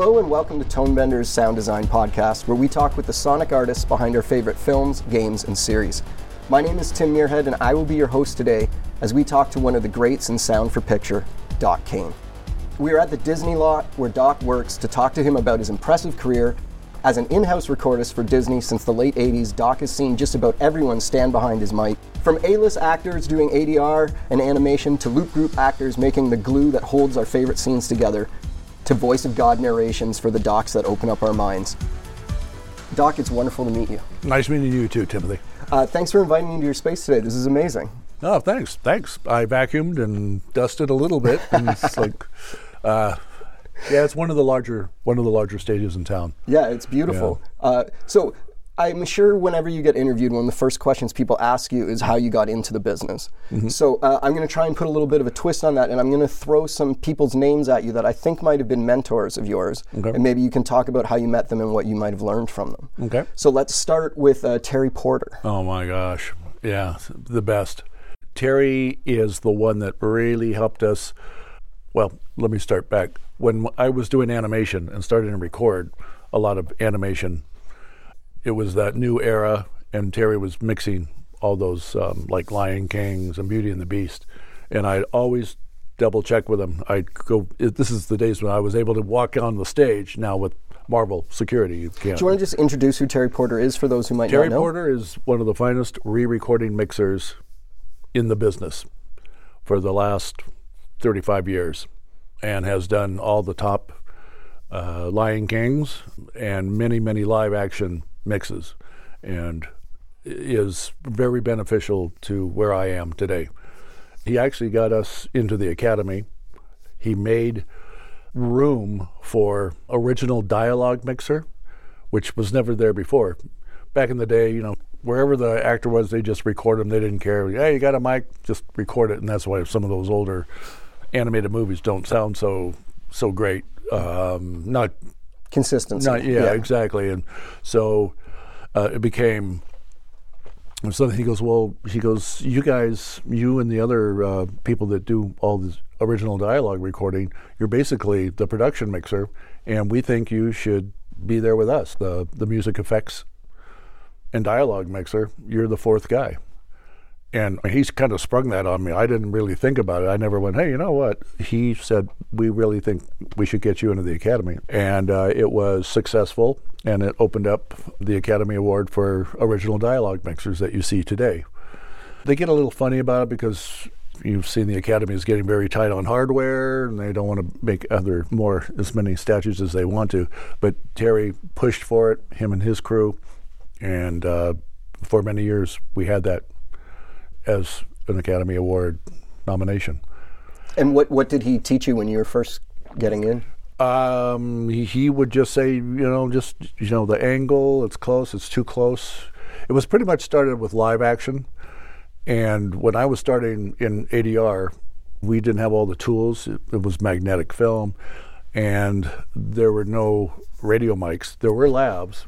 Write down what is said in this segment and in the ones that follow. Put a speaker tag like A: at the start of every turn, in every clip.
A: Hello and welcome to Tonebender's Sound Design Podcast, where we talk with the sonic artists behind our favorite films, games, and series. My name is Tim Muirhead, and I will be your host today as we talk to one of the greats in sound for picture, Doc Kane. We are at the Disney lot where Doc works to talk to him about his impressive career. As an in house recordist for Disney since the late 80s, Doc has seen just about everyone stand behind his mic. From A list actors doing ADR and animation to loop group actors making the glue that holds our favorite scenes together, to voice of God narrations for the docs that open up our minds. Doc, it's wonderful to meet you.
B: Nice meeting you too, Timothy.
A: Uh, thanks for inviting me into your space today. This is amazing.
B: Oh, thanks, thanks. I vacuumed and dusted a little bit, and it's like, uh, yeah, it's one of the larger one of the larger stages in town.
A: Yeah, it's beautiful. Uh, so I'm sure whenever you get interviewed, one of the first questions people ask you is how you got into the business. So uh, I'm going to try and put a little bit of a twist on that, and I'm going to throw some people's names at you that I think might have been mentors of yours,
B: Okay.
A: and maybe you can talk about how you met them and what you might have learned from them.
B: Okay.
A: So let's start with uh, Terry Porter.
B: Oh my gosh, yeah, the best. Terry is the one that really helped us. Well, let me start back. When I was doing animation and started to record a lot of animation, it was that new era, and Terry was mixing all those um, like Lion Kings and Beauty and the Beast, and I'd always double check with him. I'd go. it- This is the days when I was able to walk on the stage. Now with Marvel security, you can't.
A: Do you want to just introduce who Terry Porter is for those who might
B: Terry
A: not know?
B: Terry Porter is one of the finest re-recording mixers in the business for the last 35 years, and has done all the top uh, Lion Kings and many, many live-action mixes, and is very beneficial to where I am today. He actually got us into the academy. He made room for original dialogue mixer, which was never there before. Back in the day, you know, wherever the actor was, they just record them. They didn't care. Hey, you got a mic, just record it, and that's why some of those older animated movies don't sound so so great. Um, not
A: Consistency.
B: not, yeah, exactly. And so uh, it became. And so he goes, well, he goes, you guys, you and the other uh, people that do all this original dialogue recording, you're basically the production mixer, and we think you should be there with us, the the music effects and dialogue mixer. You're the fourth guy. And he's kind of sprung that on me. I didn't really think about it. I never went, hey, you know what? He said, we really think we should get you into the Academy. And uh, it was successful, and it opened up the Academy Award for original dialogue mixers that you see today. They get a little funny about it because you've seen the Academy is getting very tight on hardware, and they don't want to make other more as many statues as they want to. But Terry pushed for it, him and his crew, and uh, for many years we had that as an Academy Award nomination.
A: And what, what did he teach you when you were first getting in?
B: Um, he, he would just say, you know, just you know, the angle, it's close, it's too close. It was pretty much started with live action, and when I was starting in ADR, we didn't have all the tools. It, it was magnetic film, and there were no radio mics. There were lavs,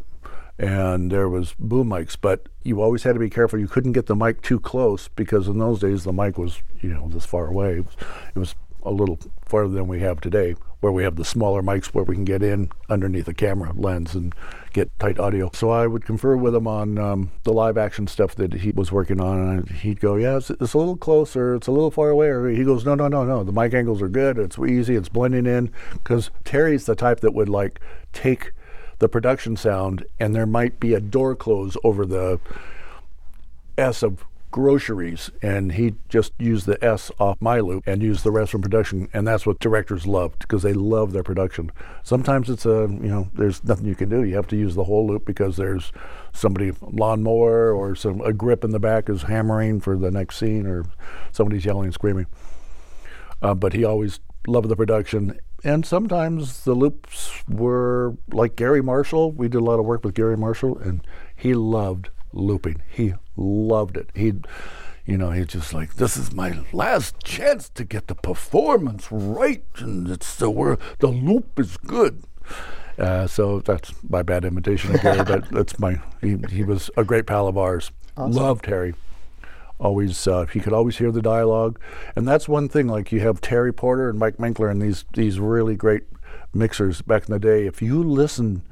B: and there was boom mics, but you always had to be careful. You couldn't get the mic too close because in those days the mic was, you know, this far away. It was, it was a little farther than we have today, where we have the smaller mics where we can get in underneath the camera lens and get tight audio. So I would confer with him on um, the live action stuff that he was working on, and he'd go, "Yeah, it's, it's a little closer, it's a little far away," or he goes, "No, no, no, no, the mic angles are good. It's easy. It's blending in." Because Terry's the type that would like take the production sound, and there might be a door close over the S of groceries, and he just used the S off my loop and used the rest from production, and that's what directors loved because they love their production. Sometimes it's a you know there's nothing you can do. You have to use the whole loop because there's somebody lawnmower or some a grip in the back is hammering for the next scene or somebody's yelling and screaming. Uh, but he always loved the production. And sometimes the loops were like Garry Marshall. We did a lot of work with Garry Marshall, and he loved looping. He loved it. He, you know, he's just like, this is my last chance to get the performance right, and it's the where the loop is good. Uh, so that's my bad imitation of Garry, but that's my. He, he was a great pal of ours. Loved Harry always uh, he could always hear the dialogue and that's one thing like you have terry porter and mike minkler and these these really great mixers back in the day. If you listen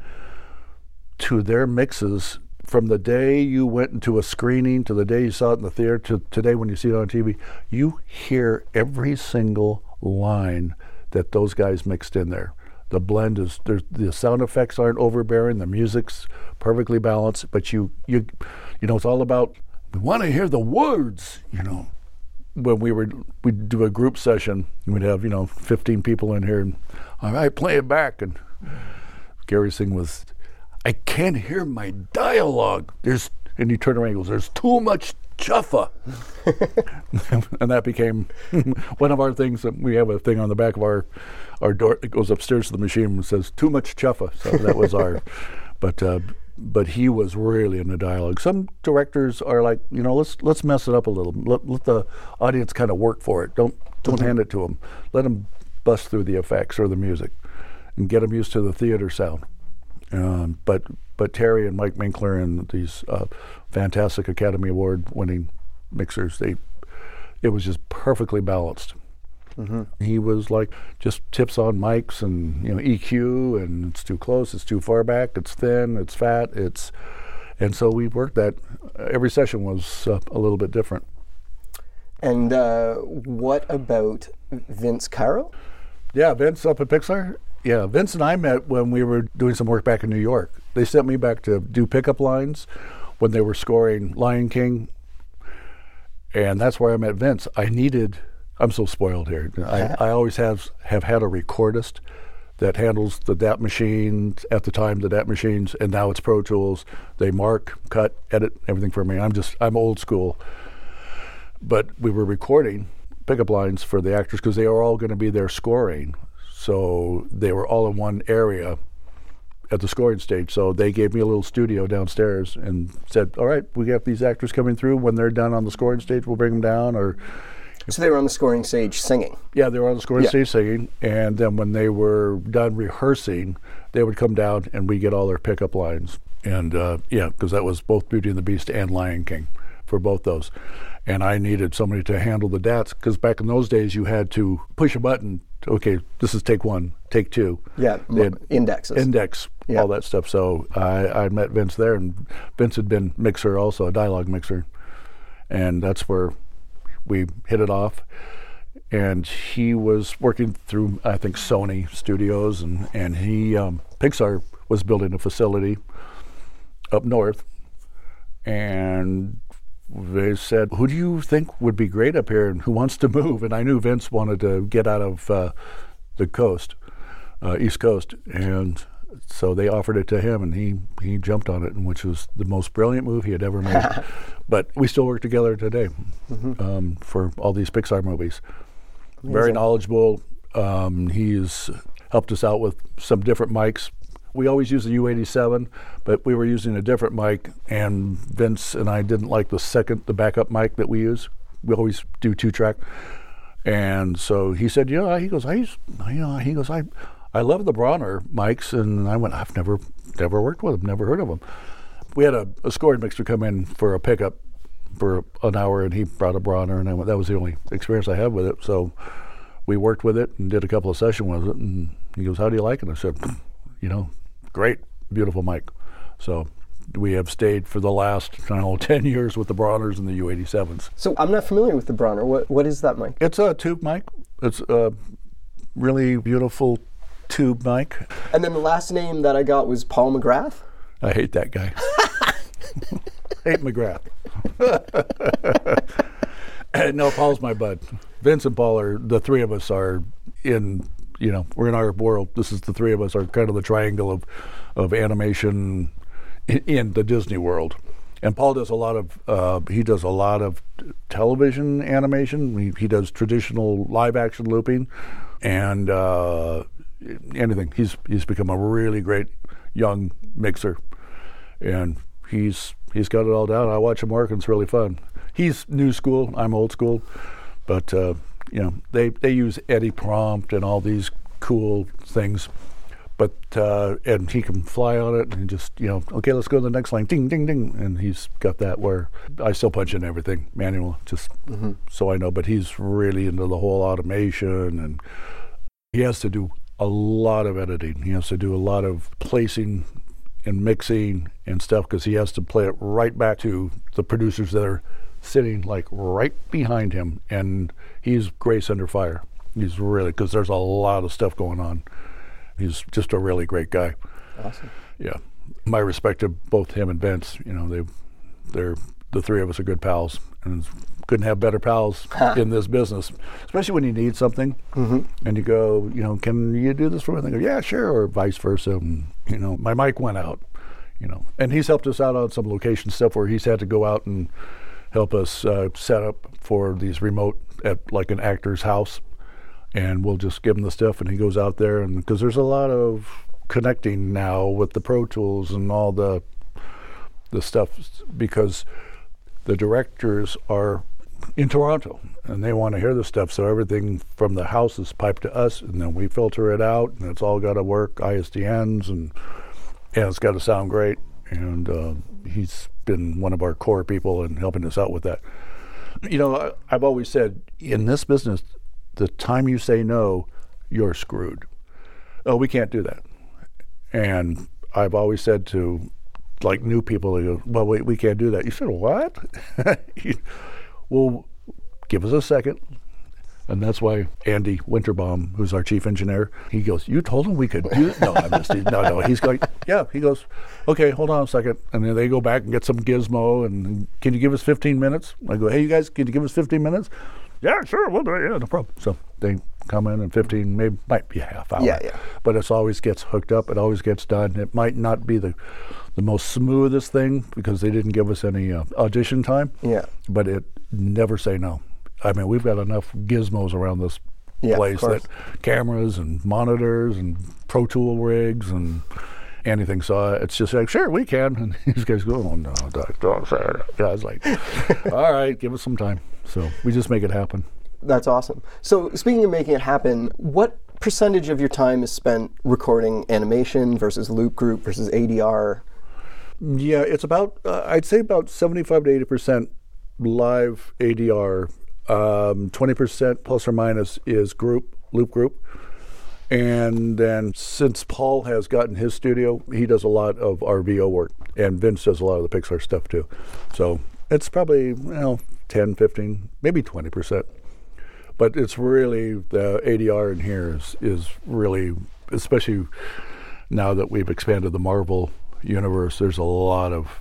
B: to their mixes from the day you went into a screening to the day you saw it in the theater to today when you see it on TV, you hear every single line that those guys mixed in there. The blend is the sound effects aren't overbearing, the music's perfectly balanced, but you you you know it's all about we want to hear the words, you know. When we were we'd do a group session, we'd have you know 15 people in here, and all right, play it back, and Garry's thing was I can't hear my dialogue. There's and he turned around and goes, There's too much chuffa. and that became one of our things that we have a thing on the back of our our door that goes upstairs to the machine and says too much chuffa. So that was our but uh, but he was really in the dialogue. Some directors are like, you know, let's let's mess it up a little. Let, let the audience kind of work for it. Don't don't mm-hmm. hand it to them. Let them bust through the effects or the music, and get them used to the theater sound. Um, but but Terry and Mike Minkler and these uh, fantastic Academy Award winning mixers, they it was just perfectly balanced. Mm-hmm. He was like just tips on mics and you know EQ and it's too close, it's too far back, it's thin, it's fat, it's and so we worked that. Every session was uh, a little bit different.
A: And uh, what about Vince Caro?
B: Yeah, Vince up at Pixar. Yeah, Vince and I met when we were doing some work back in New York. They sent me back to do pickup lines when they were scoring Lion King, and that's where I met Vince. I needed. I'm so spoiled here. I, I always have have had a recordist that handles the DAT machines at the time, the DAT machines, and now it's Pro Tools. They mark, cut, edit everything for me. I'm just I'm old school. But we were recording pickup lines for the actors because they are all going to be there scoring. So they were all in one area at the scoring stage. So they gave me a little studio downstairs and said, "All right, we got these actors coming through. When they're done on the scoring stage, we'll bring them down." Or
A: so they were on the scoring stage singing.
B: Yeah, they were on the scoring yeah. stage singing, and then when they were done rehearsing, they would come down and we get all their pickup lines. And uh, yeah, because that was both Beauty and the Beast and Lion King for both those. And I needed somebody to handle the DATs because back in those days you had to push a button okay, this is take one, take two.
A: Yeah, indexes.
B: Index, yeah. all that stuff. So I, I met Vince there, and Vince had been mixer also, a dialogue mixer. And that's where we hit it off. And he was working through, I think, Sony Studios, and, and he, um, Pixar was building a facility up north. And they said, "Who do you think would be great up here, and who wants to move?" And I knew Vince wanted to get out of uh, the coast, uh, East Coast, and so they offered it to him, and he he jumped on it, and which was the most brilliant move he had ever made. but we still work together today mm-hmm. um, for all these Pixar movies. Amazing. Very knowledgeable. Um, he's helped us out with some different mics we always use the U87, but we were using a different mic, and Vince and I didn't like the second, the backup mic that we use. We always do two track, and so he said, "Yeah." He goes, "I, you know," he goes, "I, I love the Brauner mics," and I went, "I've never, never worked with them, never heard of them." We had a, a scoring mixer come in for a pickup for an hour, and he brought a Brauner, and I went, that was the only experience I had with it. So we worked with it and did a couple of sessions with it, and he goes, "How do you like it?" I said, "You know, great, beautiful mic. So we have stayed for the last I don't know, 10 years with the Brauners and the U87s.
A: So I'm not familiar with the Brauner. What, what is that mic?
B: It's a tube mic. It's a really beautiful tube mic.
A: And then the last name that I got was Paul McGrath?
B: I hate that guy. hate McGrath. no, Paul's my bud. Vince and Paul are, the three of us are in you know, we're in our world. This is the three of us are kind of the triangle of, of animation in, in the Disney world. And Paul does a lot of uh, he does a lot of television animation. He, he does traditional live action looping, and uh, anything. He's he's become a really great young mixer, and he's he's got it all down. I watch him work, and it's really fun. He's new school. I'm old school, but uh, you know, they, they use EdiPrompt and all these cool things. But uh, and he can fly on it and just you know okay let's go to the next line ding ding ding and he's got that where I still punch in everything manual just mm-hmm. so I know but he's really into the whole automation and he has to do a lot of editing. He has to do a lot of placing and mixing and stuff because he has to play it right back to the producers that are sitting like right behind him. And he's grace under fire. He's really because there's a lot of stuff going on. He's just a really great guy.
A: Awesome.
B: Yeah, my respect to both him and Vince. You know, they they're the three of us are good pals, and couldn't have better pals in this business, especially when you need something
A: Mm-hmm.
B: and you go, you know, can you do this for me? And they go, yeah, sure, or vice versa. And, you know, my mic went out, you know, and he's helped us out on some location stuff where he's had to go out and help us uh, set up for these remote at like an actor's house, and we'll just give him the stuff, and he goes out there, and because there's a lot of connecting now with the Pro Tools and all the the stuff because the directors are in Toronto and they want to hear the stuff. So everything from the house is piped to us, and then we filter it out, and it's all got to work ISDNs, and and it's got to sound great. And uh, he's been one of our core people in helping us out with that. You know, I, I've always said in this business, the time you say no, you're screwed. Oh, we can't do that. And I've always said to like new people, they go, well, wait, we can't do that. You said, what? well, give us a second. And that's why Andy Winterbaum, who's our chief engineer, he goes, "You told him we could do it." No, I'm just no, no. He's going, "Yeah." He goes, "Okay, hold on a second. And then they go back and get some gizmo. And can you give us 15 minutes? I go, "Hey, you guys, can you give us 15 minutes?" Yeah, sure, we'll do it. Yeah, no problem. So they come in in 15, maybe might be a half hour.
A: Yeah, yeah.
B: But it always gets hooked up. It always gets done. It might not be the the most smoothest thing because they didn't give us any uh, audition time
A: Yeah.
B: but it never say no. I mean, we've got enough gizmos around this
A: Yeah,
B: place that cameras and monitors and Pro Tool rigs and anything. So uh, it's just like, sure, we can. And these guys go, oh no, Doc, don't say that. Yeah, I was like, all right, give us some time. So we just make it happen.
A: That's awesome. So, speaking of making it happen, what percentage of your time is spent recording animation versus loop group versus ADR?
B: Yeah, it's about uh, I'd say about seventy-five to eighty percent live ADR. Um, Twenty percent plus or minus is group loop group, and then since Paul has gotten his studio, he does a lot of RVO work, and Vince does a lot of the Pixar stuff too. So it's probably you know 10, 15, maybe twenty percent. But it's really the ADR in here is is really especially now that we've expanded the Marvel universe, there's a lot of,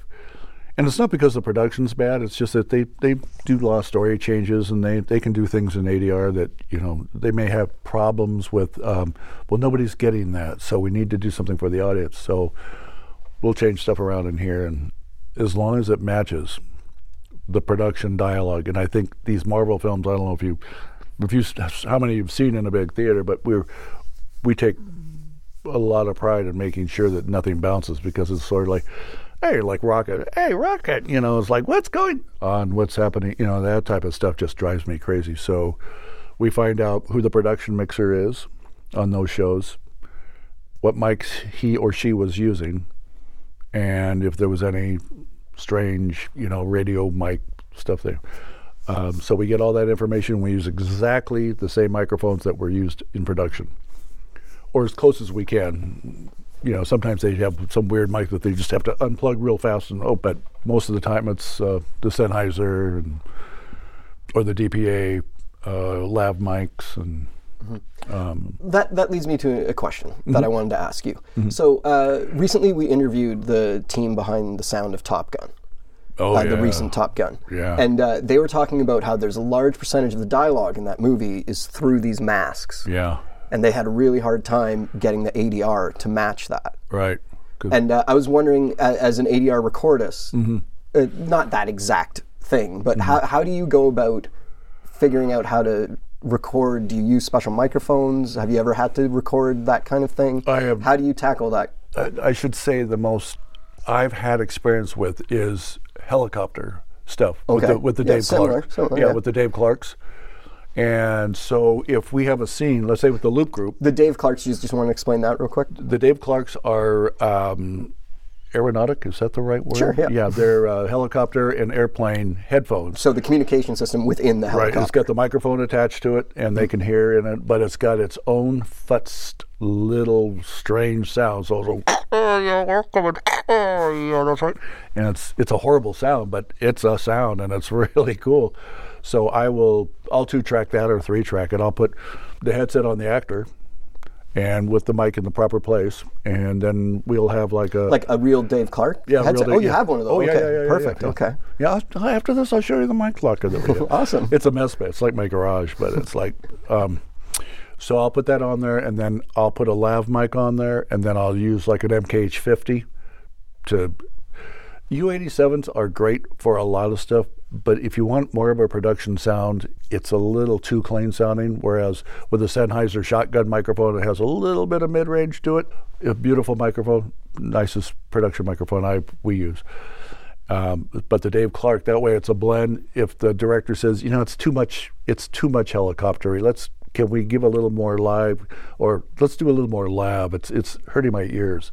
B: and it's not because the production's bad. It's just that they they do a lot of story changes, and they they can do things in ADR that you know they may have problems with. Um, well, nobody's getting that, so we need to do something for the audience. So we'll change stuff around in here, and as long as it matches the production dialogue, and I think these Marvel films. I don't know if you if you how many you've seen in a big theater, but we're we take a lot of pride in making sure that nothing bounces because it's sort of like, hey, like Rocket, hey, Rocket, you know, it's like, what's going on? What's happening? You know, that type of stuff just drives me crazy. So we find out who the production mixer is on those shows, what mics he or she was using, and if there was any strange, you know, radio mic stuff there. Um, so we get all that information. We use exactly the same microphones that were used in production or as close as we can. You know, sometimes they have some weird mic that they just have to unplug real fast and oh, but most of the time it's uh, the Sennheiser and or the DPA uh, lav mics and um,
A: That that leads me to a question
B: Mm-hmm.
A: that I wanted to ask you. So uh, recently, we interviewed the team behind the sound of Top Gun.
B: oh
A: uh,
B: yeah,
A: the recent Top Gun.
B: Yeah.
A: And uh, they were talking about how there's a large percentage of the dialogue in that movie is through these masks.
B: yeah,
A: And they had a really hard time getting the ADR to match that.
B: right. 'Cause-
A: And uh, I was wondering, a- as an ADR recordist,
B: Mm-hmm.
A: uh, not that exact thing, but how, how do you go about figuring out how to record? Do you use special microphones? Have you ever had to record that kind of thing?
B: I have-
A: How do you tackle that?
B: I, I should say the most I've had experience with is helicopter stuff with the, with the
A: Yeah,
B: Dave
A: similar,
B: Clark.
A: similar,
B: yeah,
A: yeah.
B: with the Dave Clarks. And so if we have a scene, let's say with the loop group,
A: The Dave Clarks, you just want to explain that real quick?
B: the Dave Clarks are um, aeronautic. Is that the right word?
A: Sure, yeah.
B: Yeah, they're uh, helicopter and airplane headphones.
A: So the communication system within the helicopter Right,
B: it's got the microphone attached to it, and they can hear in it, but it's got its own futzed little strange sound. So it's oh yeah, welcome, and, oh yeah, that's right. And it's it's a horrible sound, but it's a sound, and it's really cool. So I will, I'll two track that or three track it. I'll put the headset on the actor, and with the mic in the proper place, and then we'll have like a
A: like a real Dave Clark
B: yeah,
A: headset.
B: real
A: oh, you
B: yeah.
A: have one of those.
B: Oh, yeah,
A: okay,
B: yeah, yeah, yeah,
A: perfect.
B: yeah.
A: Okay.
B: Yeah, after this, I'll show you the mic locker that we.
A: Awesome.
B: It's a mess, but it's like my garage, but it's like. Um, so I'll put that on there, and then I'll put a lav mic on there, and then I'll use like an MKH50 to. U87s are great for a lot of stuff, but if you want more of a production sound, it's a little too clean sounding. Whereas with the Sennheiser shotgun microphone, it has a little bit of mid range to it. A beautiful microphone, nicest production microphone I we use. Um, but the Dave Clark, that way it's a blend. If the director says, you know, it's too much, it's too much helicoptery. Let's can we give a little more live, or let's do a little more lav. It's it's hurting my ears.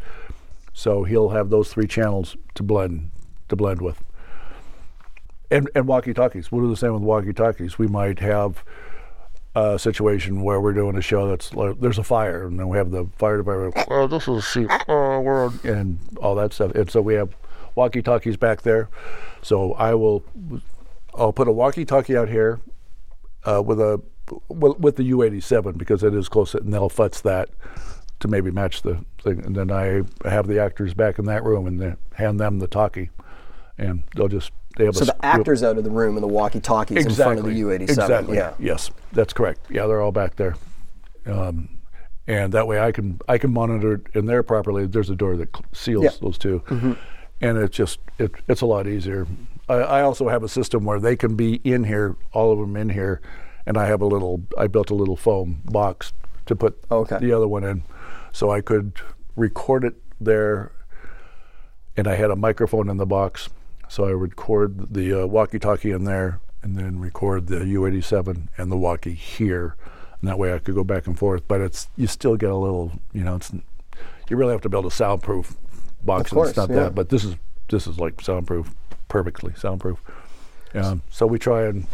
B: So he'll have those three channels to blend to blend with. And and walkie talkies. We'll do the same with walkie talkies. We might have a situation where we're doing a show that's like there's a fire, and then we have the fire department. Oh, this is see, oh, we're on-" and all that stuff. And so we have walkie talkies back there. So I will, I'll put a walkie talkie out here uh, with a with, with the U87 because it is close, and they'll futz that to maybe match the thing. And then I have the actors back in that room and then hand them the talkie, and they'll just they have
A: So
B: a
A: the actors out of the room and the walkie-talkies in front of the U87.
B: Exactly.
A: Yeah.
B: Yes, that's correct. Yeah, they're all back there, um, and that way I can I can monitor it in there properly. There's a door that seals
A: Yeah. Mm-hmm.
B: those 2 and it's just it, it's a lot easier. I, I also have a system where they can be in here, all of them in here, and I have a little. I built a little foam box to put
A: Okay.
B: the other one in, so I could record it there and I had a microphone in the box, so I would record the uh, walkie-talkie in there, and then record the U87 and the walkie here, and that way I could go back and forth. But it's you still get a little, you know, it's you really have to build a soundproof box.
A: Of
B: and it's not
A: yeah.
B: that, but this is this is like soundproof, perfectly soundproof. Um, so we try and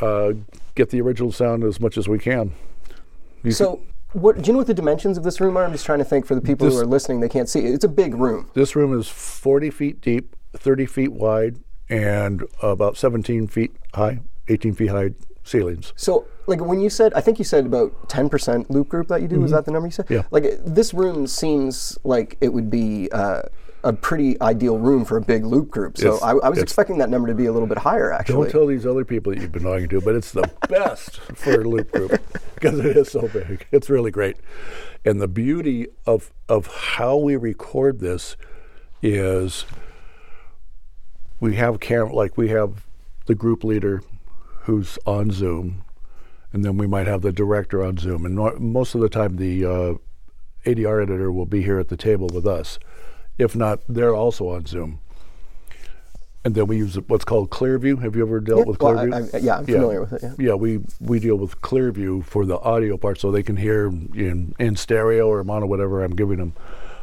B: uh, get the original sound as much as we can. You
A: So, what do you know what the dimensions of this room are? I'm just trying to think for the people who are listening, they can't see. it. It's a big room.
B: This room is 40 feet deep, 30 feet wide, and about 17 feet high, 18 feet high ceilings.
A: So, like when you said, I think you said about 10% loop group that you do. Was that the number you said?
B: Mm-hmm. Yeah.
A: Like this room seems like it would be uh, a pretty ideal room for a big loop group. So I, I was expecting that number to be a little bit higher, actually.
B: Don't tell these other people that you've been talking to, but it's the best for a loop group because it is so big. It's really great. And the beauty of of how we record this is we have cam like we have the group leader who's on Zoom, and then we might have the director on Zoom. And no, most of the time, the uh, ADR editor will be here at the table with us. If not, they're also on Zoom. And then we use what's called Clearview. Have you ever dealt with
A: Well,
B: Clearview?
A: I- I- yeah, I'm familiar with it, yeah.
B: Yeah, we we deal with Clearview for the audio part, so they can hear in in stereo or mono, whatever I'm giving them.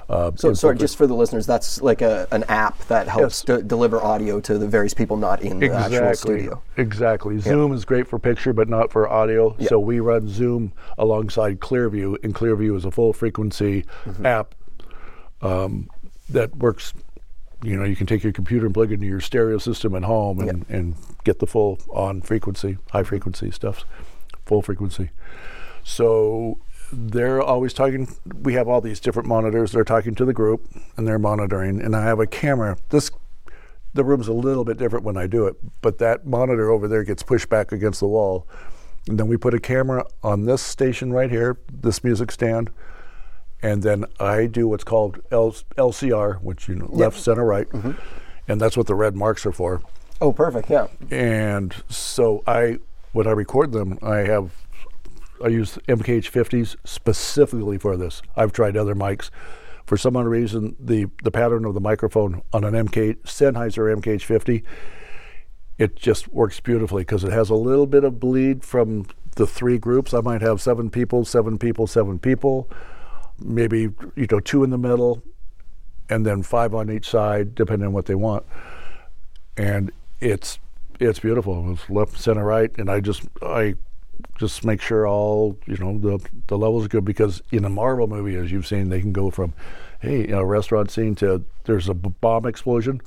B: Uh,
A: So, sorry, just for the listeners, that's like a, an app that helps
B: Yes.
A: to deliver audio to the various people not in the actual studio.
B: Exactly. Zoom is great for picture, but not for audio.
A: Yeah.
B: So we run Zoom alongside Clearview, and Clearview is a full frequency
A: Mm-hmm.
B: app um, that works. You know, you can take your computer and plug it into your stereo system at home and, and get the full on frequency, high frequency stuff, full frequency. So they're always talking. We have all these different monitors. They're talking to the group and they're monitoring. And I have a camera. This the room's a little bit different when I do it, but that monitor over there gets pushed back against the wall. And then we put a camera on this station right here, this music stand, and then I do what's called L- LCR, which you know, left, center, right, mm-hmm. and that's what the red marks are for.
A: Oh, perfect. Yeah.
B: And so I, when I record them, I have, I use MKH50s specifically for this. I've tried other mics. For some odd reason, the, the pattern of the microphone on an MK Sennheiser MKH50, it just works beautifully because it has a little bit of bleed from the three groups. I might have seven people, seven people, seven people, maybe you know two in the middle, and then five on each side, depending on what they want. And it's it's beautiful. It's left, center, right, and I just I just make sure all you know the the levels are good because in a Marvel movie, as you've seen, they can go from hey, you know, restaurant scene to there's a bomb explosion,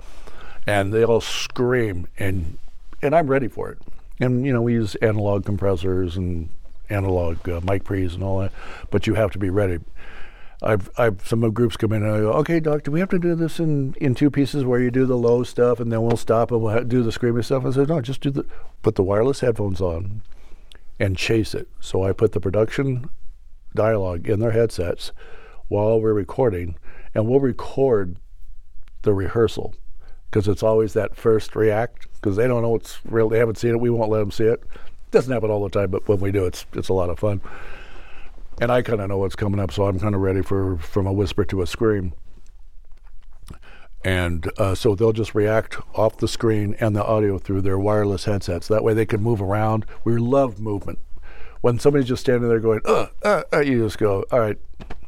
B: and they all scream, and and I'm ready for it. And you know, we use analog compressors and analog uh, mic pre's and all that, but you have to be ready. I've, I've some groups come in and I go, okay, doc, do we have to do this in, in two pieces where you do the low stuff and then we'll stop and we'll do the screaming stuff? I said, no, just do the put the wireless headphones on and chase it. So I put the production dialogue in their headsets while we're recording, and we'll record the rehearsal because it's always that first react because they don't know it's real. They haven't seen it. We won't let them see it. Doesn't happen all the time, but when we do, it's it's a lot of fun. And I kind of know what's coming up, so I'm kind of ready for from a whisper to a scream. And uh, so they'll just react off the screen and the audio through their wireless headsets. That way they can move around. We love movement. When somebody's just standing there going, uh, uh, uh, you just go, all right,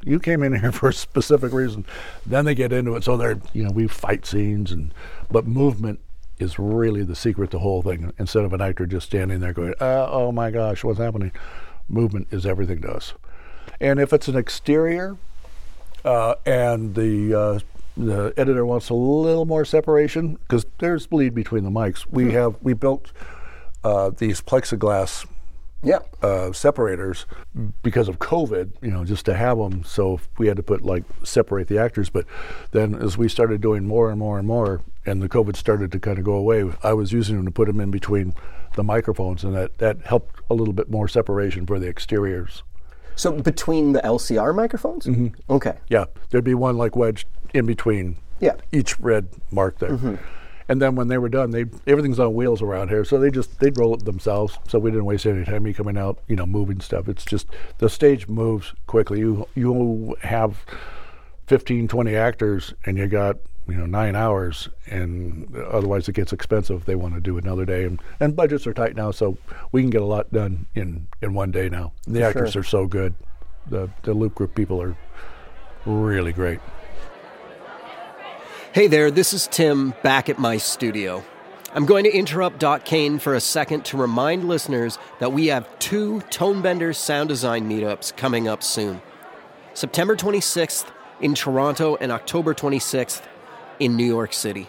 B: you came in here for a specific reason. Then they get into it. So they're, you know, we fight scenes, and but movement is really the secret to the whole thing. Instead of an actor just standing there going, uh, oh my gosh, what's happening? Movement is everything to us. And if it's an exterior, uh, and the uh, the editor wants a little more separation because there's bleed between the mics. We hmm. have we built uh, these plexiglass
A: yeah.
B: Uh, separators because of COVID, you know, just to have them. So we had to put like separate the actors. But then as we started doing more and more and more, and the COVID started to kind of go away, I was using them to put them in between the microphones, and that that helped a little bit more separation for the exteriors.
A: So between the LCR microphones?
B: Mm-hmm.
A: Okay.
B: Yeah, there'd be one like wedged in between
A: yeah.
B: each red mark there.
A: Mm-hmm.
B: And then when they were done, they everything's on wheels around here, so they just they'd roll it themselves. So we didn't waste any time me coming out, you know, moving stuff. It's just the stage moves quickly. You you have 15, 20 actors, and you got you know nine hours, and otherwise it gets expensive if they want to do another day. And, and budgets are tight now, so we can get a lot done in in one day now. The For actors sure. are so good. The the Loop Group people are really great.
A: Hey there, this is Tim back at my studio. I'm going to interrupt Doc Kane for a second to remind listeners that we have two Tonebender sound design meetups coming up soon. September 26th in Toronto and October 26th in New York City.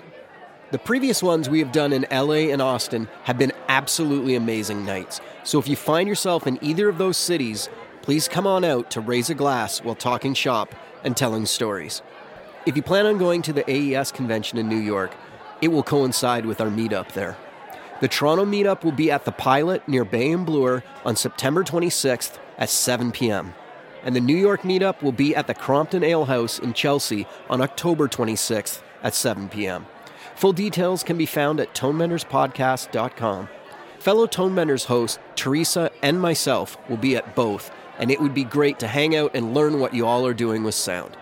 A: The previous ones we have done in LA and Austin have been absolutely amazing nights. So if you find yourself in either of those cities, please come on out to raise a glass while talking shop and telling stories. If you plan on going to the AES convention in New York, it will coincide with our meetup there. The Toronto meetup will be at the Pilot near Bay and Bloor on September 26th at 7 p.m. And the New York meetup will be at the Crompton Ale House in Chelsea on October 26th at 7 p.m. Full details can be found at tonebenderspodcast.com. Fellow Tonebenders host Teresa and myself will be at both, and it would be great to hang out and learn what you all are doing with sound.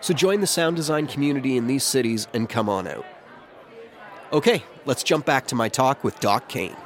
A: So join the sound design community in these cities and come on out. Okay, let's jump back to my talk with Doc Kane.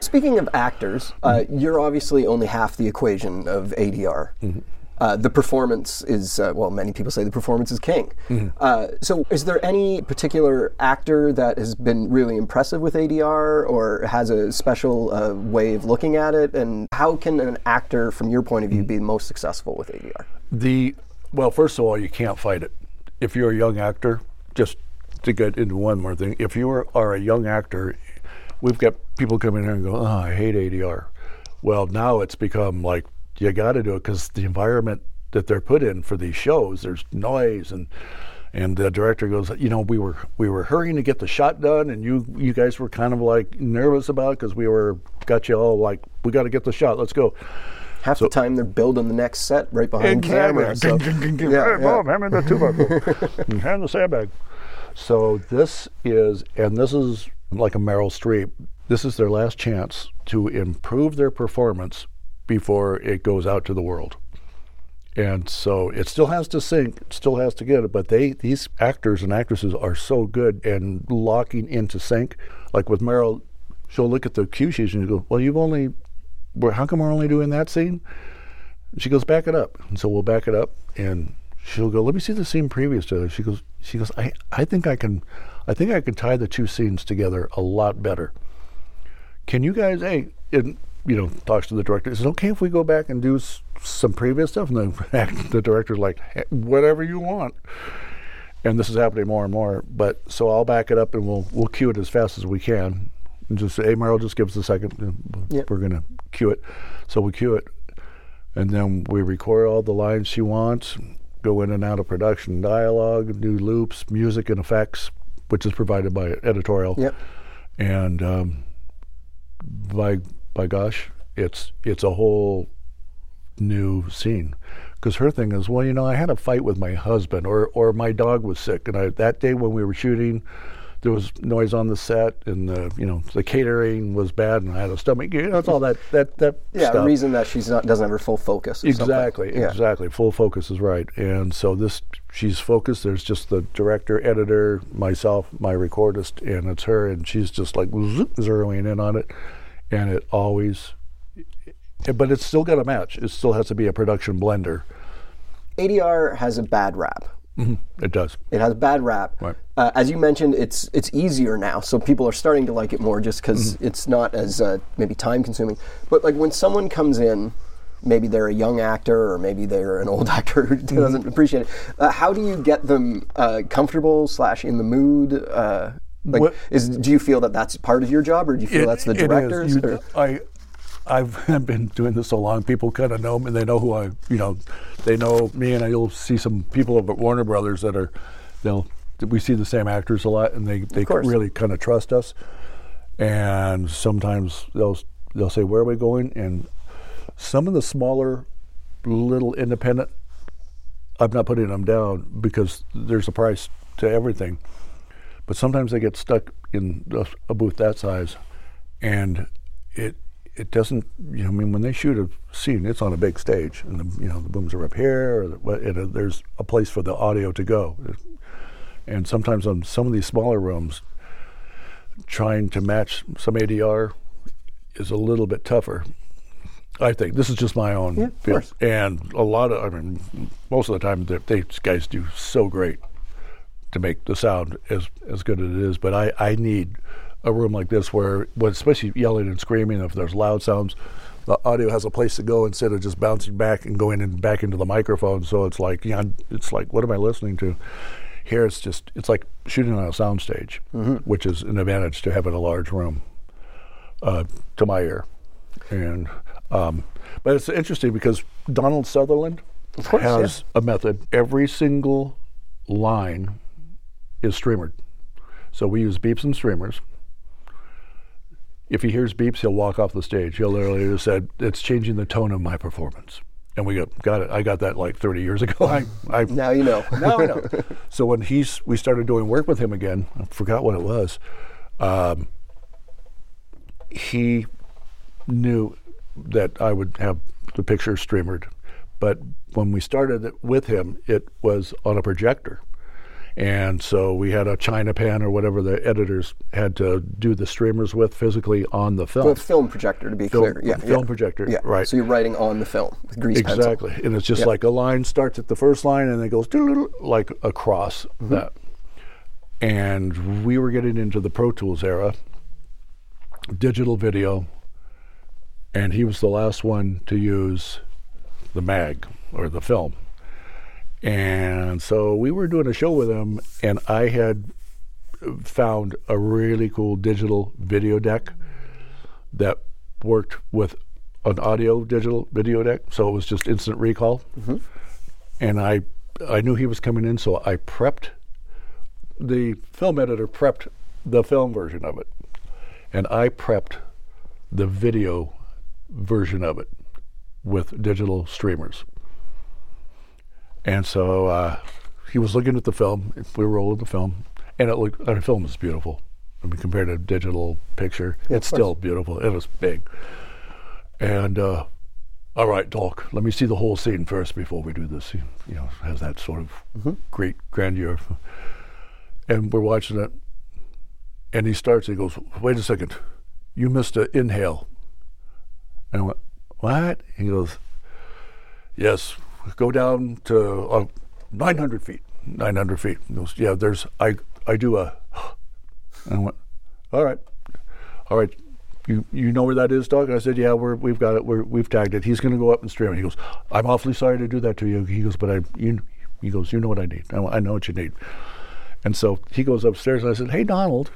A: Speaking of actors, uh, you're obviously only half the equation of ADR. Mm-hmm. Uh, the performance is uh, well many people say the performance is king. Mm-hmm. uh, so is there any particular actor that has been really impressive with adr or has a special uh, way of looking at it? And how can an actor from your point of view mm-hmm. be most successful with adr
B: the well first of all you can't fight it. If you're a young actor just to get into one more thing if you are, are a young actor we've got people coming in here and go oh i hate adr well now it's become like you got to do it because the environment that they're put in for these shows, there's noise and and the director goes, you know, we were we were hurrying to get the shot done, and you you guys were kind of like nervous about because we were got you all like, we got to get the shot, let's go.
A: Half so, the time they're building the next set right behind exactly. camera. So.
B: yeah, hey, me the tuba, hand the sandbag. So this is, and this is like a Meryl Streep. This is their last chance to improve their performance before it goes out to the world. And so it still has to sync, still has to get it, but they these actors and actresses are so good and locking into sync. Like with Meryl, she'll look at the cue sheets and go, "Well, you've only, how come we're only doing that scene?" She goes, back it up. And so we'll back it up, and she'll go, let me see the scene previous to it. She goes, she goes, I, I think I can, I think I can tie the two scenes together a lot better. Can you guys, hey, and you know, talks to the director. Is it okay if we go back and do s- some previous stuff? And then the director's like, "Hey, whatever you want. And this is happening more and more. But so I'll back it up and we'll we'll cue it as fast as we can. And just say, hey, Meryl, just give us a second.
A: Yep.
B: We're gonna cue it. So we cue it, and then we record all the lines she wants. Go in and out of production, dialogue, new loops, music, and effects, which is provided by editorial
A: Yep.
B: and um, by by gosh, it's it's a whole new scene. Because her thing is, well, you know, I had a fight with my husband, or or my dog was sick, and I, that day when we were shooting, there was noise on the set, and the you know the catering was bad, and I had a stomach. You know, it's all that that that
A: Yeah,
B: stuff.
A: a reason that she's not doesn't have her full focus.
B: Exactly,
A: Yeah.
B: exactly. Full focus is right. And so this, she's focused. There's just the director, editor, myself, my recordist, and it's her, and she's just like zeroing in on it, and it always. But it's still got to match. It still has to be a production blender.
A: ADR has a bad rap.
B: It does.
A: It has a bad rap.
B: Right.
A: Uh, as you mentioned, it's it's easier now, so people are starting to like it more just because
B: Mm-hmm.
A: it's not as uh, maybe time consuming. But like when someone comes in, maybe they're a young actor or maybe they're an old actor who
B: Mm-hmm.
A: doesn't appreciate it. Uh, how do you get them uh, comfortable slash in the mood? Like,
B: What-
A: is do you feel that that's part of your job, or do you feel that's the directors?
B: You- I, I've been doing this so long. People kind of know me. They know who I, you know, they know me, and you'll see some people over at Warner Brothers that are, they'll, we see the same actors a lot, and they they really kind of trust us. And sometimes they'll they'll say, "Where are we going?" And some of the smaller, little independent, I'm not putting them down because there's a price to everything but sometimes they get stuck in a, booth that size, and it it doesn't. You know, I mean, when they shoot a scene, it's on a big stage, and the you know the booms are up here, or the, and, uh, there's a place for the audio to go. And sometimes on some of these smaller rooms, trying to match some ADR is a little bit tougher. I think this is just my own
A: Yeah,
B: feel. and a lot of. I mean, most of the time, they, these guys do so great to make the sound as as good as it is. But I, I need a room like this where, when especially yelling and screaming, if there's loud sounds, the audio has a place to go instead of just bouncing back and going in back into the microphone. So it's like, yeah, it's like, what am I listening to? Here, it's just, it's like shooting on a soundstage, which is an advantage to having a large room, uh, to my ear. And, um, but it's interesting because Donald Sutherland
A: course,
B: has a method. Every single line is streamered. So we use beeps and streamers. If he hears beeps, he'll walk off the stage. He'll literally just said, "It's changing the tone of my performance." And we got got it. I got that like 30 years ago. I, I
A: now you know.
B: now I know. So when he's we started doing work with him again, I forgot what it was. Um, he knew that I would have the picture streamered, but when we started it with him, it was on a projector. And so we had a China pan or whatever the editors had to do the streamers with physically on the film.
A: a film projector, to be
B: Film-
A: clear. Yeah,
B: film
A: yeah.
B: projector,
A: Yeah.
B: right.
A: So you're writing on the film with grease pencil.
B: Exactly. And it's just
A: Yep.
B: like a line starts at the first line and then goes like across
A: Mm-hmm.
B: that. And we were getting into the Pro Tools era, digital video, and he was the last one to use the mag or the film. And so we were doing a show with him, and I had found a really cool digital video deck that worked with an audio digital video deck, so it was just instant recall. Mm-hmm. And I, I knew he was coming in, so I prepped. The film editor prepped the film version of it, and I prepped the video version of it with digital streamers. And so uh, he was looking at the film. We were rolling the film, and it looked. The film is beautiful. I mean, compared to a digital picture, it's still beautiful. It was big. And uh, all right, Doc, let me see the whole scene first before we do this. He, you know, has that sort of great grandeur. And we're watching it, and he starts. He goes, "Wait a second, you missed an inhale." And I went, "What?" He goes, Yes, go down to uh, 900 feet. 900 feet. Goes, yeah, there's, I, I do a, and I went, all right, all right. You, you know where that is, dog? I said, yeah, we're, we've got it. We're, we've tagged it. He's going to go up and stream it. He goes, I'm awfully sorry to do that to you. He goes, but I, you, he goes, you know what I need. I, I know what you need. And so he goes upstairs and I said, hey, Donald.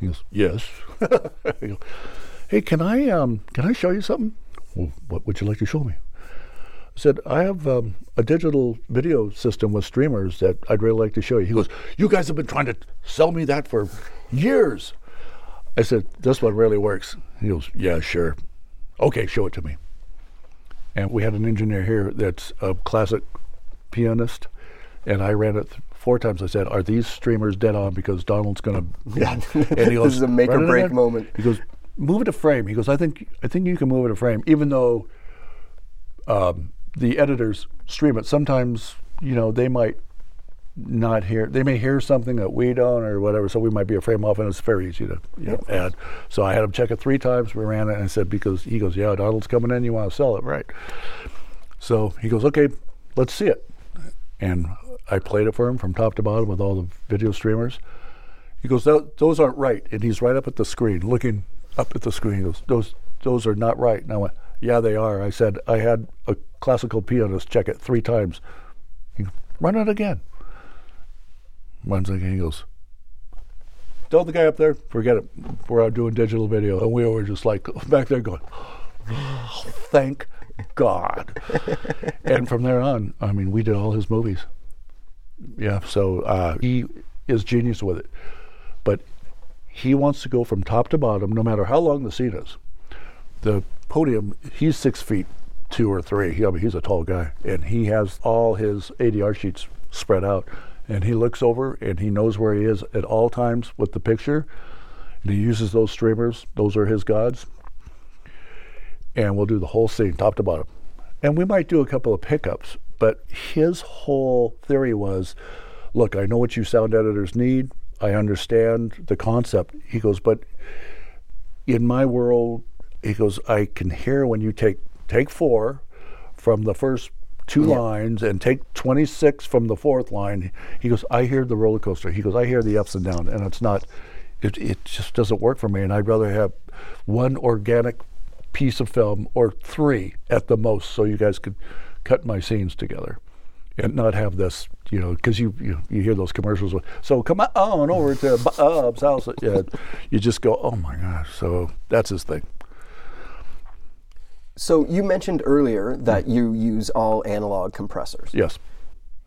B: He goes, yes. I go, hey, can I, um, can I show you something? Well, what would you like to show me? Said, I have um, a digital video system with streamers that I'd really like to show you. He goes, You guys have been trying to sell me that for years. I said, This one really works. He goes, Yeah, sure. Okay, show it to me. And we had an engineer here that's a classic pianist, and I ran it th- four times. I said, "Are these streamers dead on?" Because Donald's going to.
A: Yeah. This is a make or break moment.
B: He goes, "Move it to frame." He goes, "I think I think you can move it to frame, even though um, the editors stream it. Sometimes you know they might not hear. They may hear something that we don't, or whatever. So we might be a frame off, and it's very easy to you know, add. So I had him check it three times. We ran it, and I said because he goes, "Yeah, Donald's coming in. You want to sell it, right?" So he goes, "Okay, let's see it." And I played it for him from top to bottom with all the video streamers. He goes, "Those aren't right," and he's right up at the screen, looking up at the screen. He goes, "Those those are not right." And I went, "Yeah, they are." I said, "I had a classical pianist check it three times. He goes, Run it again." Runs again. He goes, "Tell the guy up there, forget it. We're out doing digital video." And we were just like back there going, oh, "Thank God!" and from there on, I mean, we did all his movies. Yeah, so uh, he is genius with it. But he wants to go from top to bottom, no matter how long the scene is. The podium, he's six feet two or three. He, I mean, he's a tall guy, and he has all his ADR sheets spread out. And he looks over and he knows where he is at all times with the picture. And he uses those streamers, those are his gods. And we'll do the whole scene, top to bottom. And we might do a couple of pickups, but his whole theory was look, I know what you sound editors need. I understand the concept. He goes, but in my world, he goes, I can hear when you take take four from the first two
A: Yeah.
B: lines and take 26 from the fourth line. He goes, I hear the roller coaster. He goes, I hear the ups and downs, and it's not, it, it just doesn't work for me. And I'd rather have one organic piece of film or three at the most so you guys could cut my scenes together and not have this, you know, because you, you you hear those commercials. With, so come on over to Bob's house. Yeah, you just go, oh my gosh. So that's his thing.
A: So you mentioned earlier that you use all analog compressors.
B: Yes,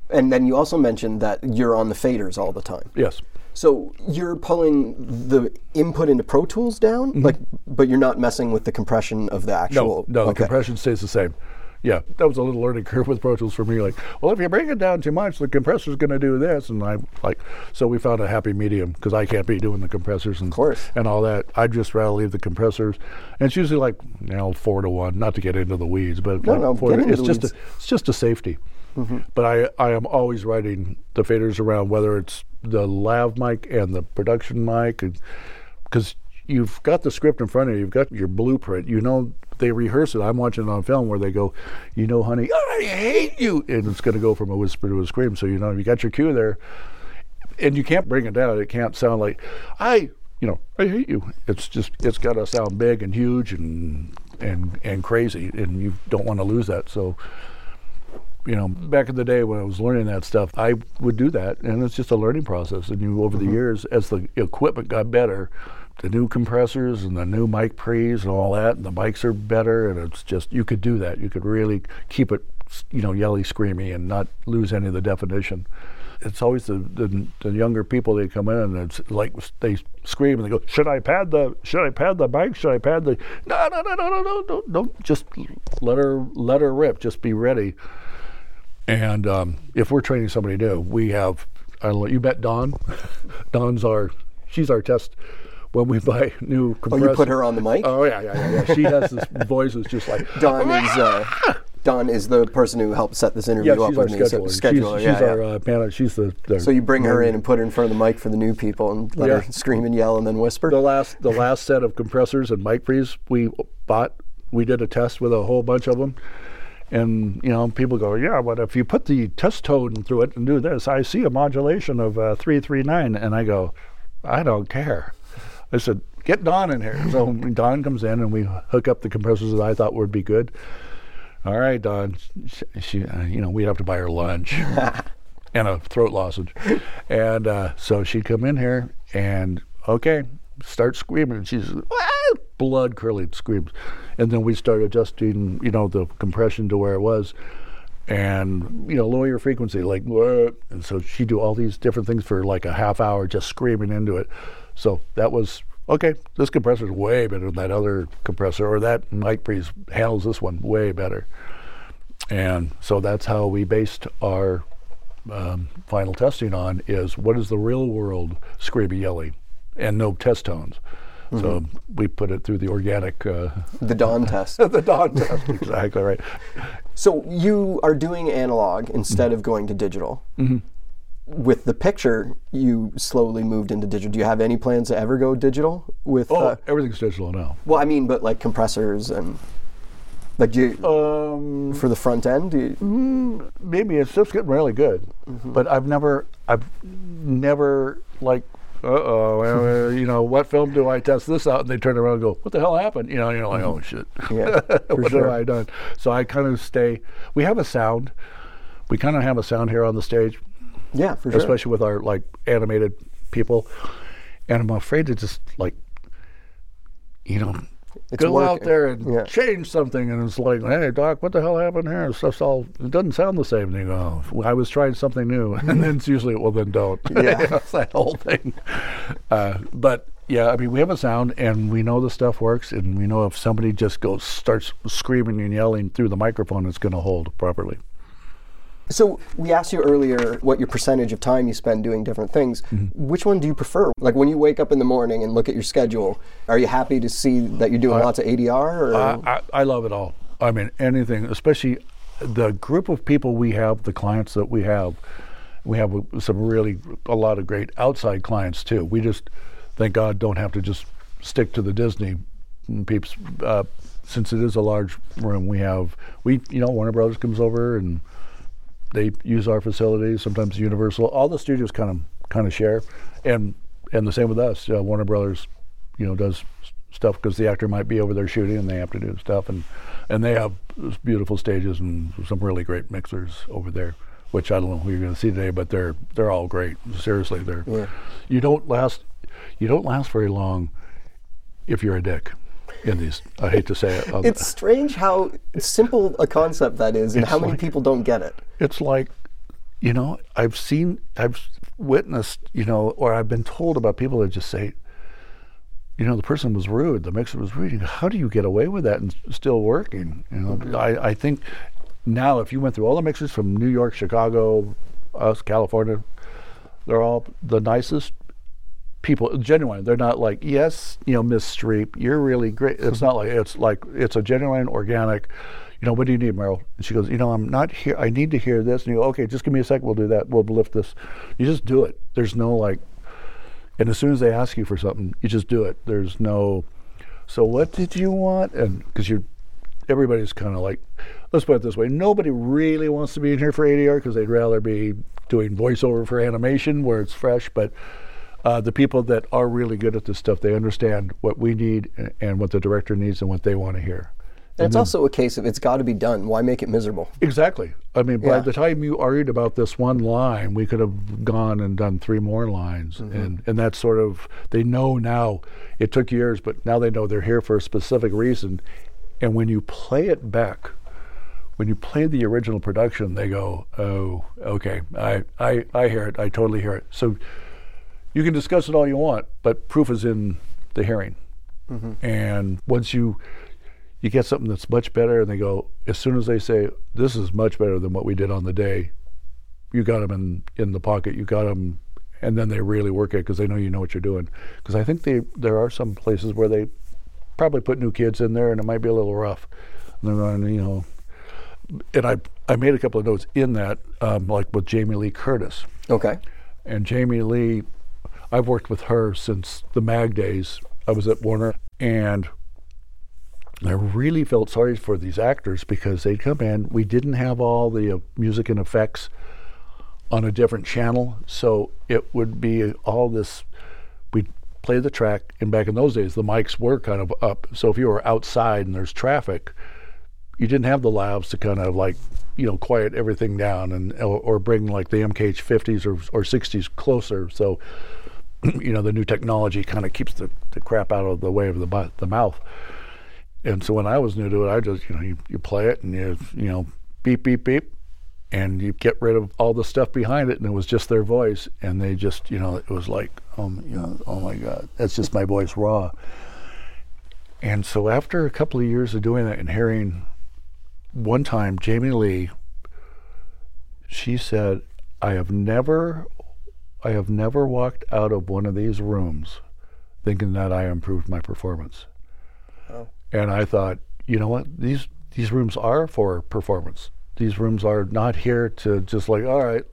A: And then you also mentioned that you're on the faders all the time.
B: yes.
A: So you're pulling the input into Pro Tools down, like, but you're not messing with the compression of the
B: Mm-hmm. No,
A: actual.
B: no, the compression stays the same. Yeah, that was a little learning curve with Pro Tools for me. Like, well, if you bring it down too much, the compressor's going to do this, and I like. So we found a happy medium because I can't be doing the compressors and and all that. I'd just rather leave the compressors, and it's usually like you know four to one. Not to get into the weeds, but
A: No,
B: like
A: no,
B: four it's
A: the
B: just
A: weeds.
B: a, it's just a safety. Mm-hmm. But I I am always writing the faders around whether it's the lav mic and the production mic, because you've got the script in front of you, you've got your blueprint. You know they rehearse it. I'm watching it on film where they go, you know, honey, I hate you, and it's going to go from a whisper to a scream. So you know you got your cue there, and you can't bring it down. It can't sound like I, you know, I hate you. It's just it's got to sound big and huge and and and crazy, and you don't want to lose that. So you know, back in the day when I was learning that stuff, I would do that, and it's just a learning process. And you, over the mm-hmm. years, as the equipment got better, the new compressors and the new mic pre's and all that, and the mics are better, and it's just you could do that. You could really keep it, you know, yelly, screamy, and not lose any of the definition. It's always the, the, the younger people they come in and it's like they scream and they go, "Should I pad the? Should I pad the mic? Should I pad the? No, no, no, no, no, no, no, don't just let her let her rip. Just be ready." And um, if we're training somebody new, we have. I don't know, you met Don. Don's our. She's our test when we buy new
A: Oh,
B: compressors.
A: you put her on the mic.
B: Oh yeah, yeah, yeah. yeah. She has this voice that's just like.
A: Don is uh, Don is the person who helped set this interview
B: Yeah,
A: up with me. so-
B: scheduler.
A: scheduler,
B: she's
A: yeah,
B: she's
A: yeah.
B: our uh. She's the, the.
A: so you bring her in and put her in front of the mic for the new people and let
B: Yeah.
A: her scream and yell and then whisper.
B: the last the last set of compressors and mic pre's we bought. We did a test with a whole bunch of them, And you know, people go, yeah, but if you put the test tone through it and do this, I see a modulation of uh, three three nine, and I go, I don't care. I said, get Don in here. So Don comes in, and we hook up the compressors that I thought would be good. All right, Don. She, she uh, you know, we'd have to buy her lunch and a throat lozenge, and uh, so she'd come in here and okay, start screaming, and she's "Ah!" blood curdling screams, and then we start adjusting, you know, the compression to where it was, and you know, lower your frequency, like, "What?" and so she'd do all these different things for like a half hour, just screaming into it. So that was okay. This compressor is way better than that other compressor, or that mic pre's handles this one way better. And so that's how we based our um, final testing on is what is the real world screamy yelling and no test tones. So we put it through the organic, uh,
A: The Dawn test.
B: the Don test. exactly right.
A: So you are doing analog instead of going to digital.
B: Mm-hmm.
A: With the picture, you slowly moved into digital. Do you have any plans to ever go digital with?
B: Oh,
A: Uh,
B: everything's digital now.
A: well, I mean, but like compressors and like do you,
B: Um,
A: for the front end. You,
B: maybe it's just getting really good, but I've never, I've never like, oh, you know, what film do I test this out? And they turn around and go, what the hell happened? You know, you're like, oh shit.
A: Yeah,
B: what
A: sure.
B: have I done? So I kind of stay. We have a sound. We kind of have a sound here on the stage,
A: yeah, for sure.
B: especially with our like animated people. And I'm afraid to just like, you know,
A: It's
B: go out there and
A: Yeah.
B: change something. And it's like, hey, doc, what the hell happened here? And stuff's all, it doesn't sound the same. And you go, I was trying something new. And then it's usually, well, then don't.
A: Yeah.
B: it's that whole thing. Uh, but yeah, I mean, we have a sound and we know the stuff works. And we know if somebody just goes, starts screaming and yelling through the microphone, it's going to hold properly.
A: So we asked you earlier what your percentage of time you spend doing different things.
B: Mm-hmm.
A: Which one do you prefer? Like when you wake up in the morning and look at your schedule, are you happy to see that you're doing lots of ADR? Or
B: I, I, I love it all. I mean, anything, especially the group of people we have, the clients that we have. We have some really, a lot of great outside clients too. We just, thank God, don't have to just stick to the Disney peeps. Uh, since it is a large room, we have, we, you know, Warner Brothers comes over and they use our facilities. Sometimes Universal, all the studios kind of kind of share, and and the same with us. Uh, Warner Brothers, you know, does stuff because the actor might be over there shooting and they have to do stuff, and and they have beautiful stages and some really great mixers over there. Which I don't know who you're going to see today, but they're they're all great. Seriously, they're
A: Yeah.
B: you don't last you don't last very long if you're a dick in these. I hate to say it. um,
A: it's strange how simple a concept that is and how many
B: like-
A: people don't get it.
B: it's like you know i've seen i've witnessed you know or i've been told about people that just say you know the person was rude the mixer was rude how do you get away with that and still working you know I, I think now if you went through all the mixers from new york chicago us california they're all the nicest people genuine. They're not like yes you know miss streep you're really great. It's hmm. not like it's like it's a genuine organic you know what do you need meryl? And she goes you know i'm not here i need to hear this. And you go okay just give me a second we'll do that we'll lift this. You just do it. There's no like and as soon as they ask you for something you just do it. There's no so what did you want? And because you're everybody's kind of like let's put it this way nobody really wants to be in here for adr because they'd rather be doing voiceover for animation where it's fresh but uh, the people that are really good at this stuff they understand what we need and, and what the director needs and what they want to hear
A: And it's also a case of it's got to be done. Why make it miserable?
B: Exactly. I mean, by
A: Yeah.
B: the time you argued about this one line, we could have gone and done three more lines, and and that's sort of they know now. It took years, but now they know they're here for a specific reason. And when you play it back, when you play the original production, they go, "Oh, okay, I I I hear it. I totally hear it." So you can discuss it all you want, but proof is in the hearing. And once you you get something that's much better, and they go as soon as they say this is much better than what we did on the day, you got them in in the pocket. You got them, and then they really work it because they know you know what you're doing. Because I think they there are some places where they probably put new kids in there, and it might be a little rough. And they're going, you know, and I I made a couple of notes in that, um, like with Jamie Lee Curtis.
A: Okay.
B: And Jamie Lee, I've worked with her since the Mag days. I was at Warner, and I really felt sorry for these actors because they'd come in. We didn't have all the uh, music and effects on a different channel, so it would be all this. We'd play the track, and back in those days, the mics were kind of up. So if you were outside and there's traffic, you didn't have the lavs to kind of like you know quiet everything down and or, or bring like the MKH 50s or, or 60s closer. So you know the new technology kind of keeps the, the crap out of the way of the the mouth. And so when I was new to it, I just you know you, you play it and you you know beep beep beep, and you get rid of all the stuff behind it, and it was just their voice, and they just you know it was like um you know oh my god that's just my voice raw. And so after a couple of years of doing that and hearing, one time Jamie Lee, she said, "I have never, I have never walked out of one of these rooms, thinking that I improved my performance."
A: Oh.
B: And I thought, you know what? These these rooms are for performance. These rooms are not here to just like, all right,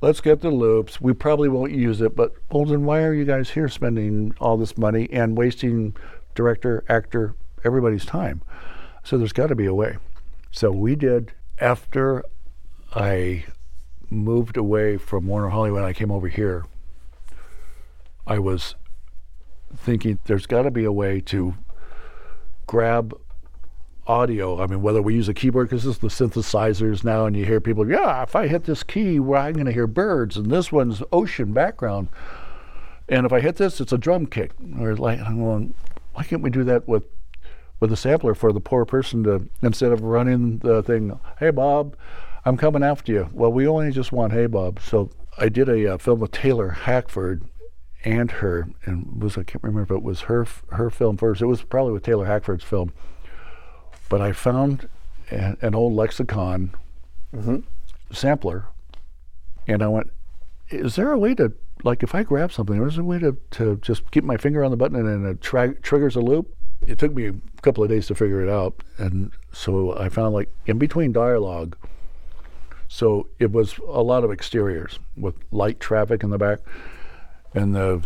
B: let's get the loops. We probably won't use it, but well, then why are you guys here spending all this money and wasting director, actor, everybody's time? So there's got to be a way. So we did after I moved away from Warner Hollywood. I came over here. I was thinking there's got to be a way to grab audio. I mean, whether we use a keyboard because this is the synthesizers now, and you hear people, yeah, if I hit this key, well, I'm going to hear birds, and this one's ocean background. And if I hit this, it's a drum kick. Or like, I'm going, why can't we do that with with a sampler for the poor person to instead of running the thing, hey Bob, I'm coming after you. Well, we only just want hey Bob. So I did a uh, film with Taylor Hackford and her, and was I can't remember if it was her her film first. It was probably with Taylor Hackford's film. But I found a, an old lexicon
A: Mm-hmm.
B: sampler, and I went, is there a way to like if I grab something, is there a way to, to just keep my finger on the button and then it tra- triggers a loop? It took me a couple of days to figure it out, and so I found like in between dialogue. So it was a lot of exteriors with light traffic in the back, and the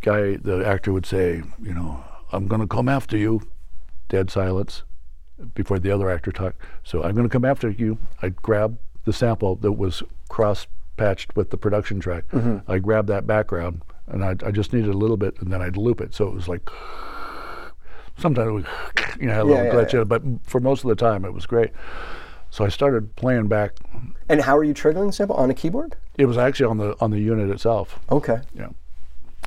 B: guy, the actor would say, you know, I'm going to come after you. Dead silence before the other actor talked. So I'm going to come after you. I'd grab the sample that was cross patched with the production track. Mm-hmm. I grabbed that background and I, I just needed a little bit and then I'd loop it. So it was like, sometimes it would, you know, had a little
A: yeah,
B: glitch
A: yeah.
B: in it, but for most of the time it was great. So I started playing back.
A: And how are you triggering the sample on a keyboard?
B: It was actually on the on the unit itself.
A: Okay.
B: Yeah.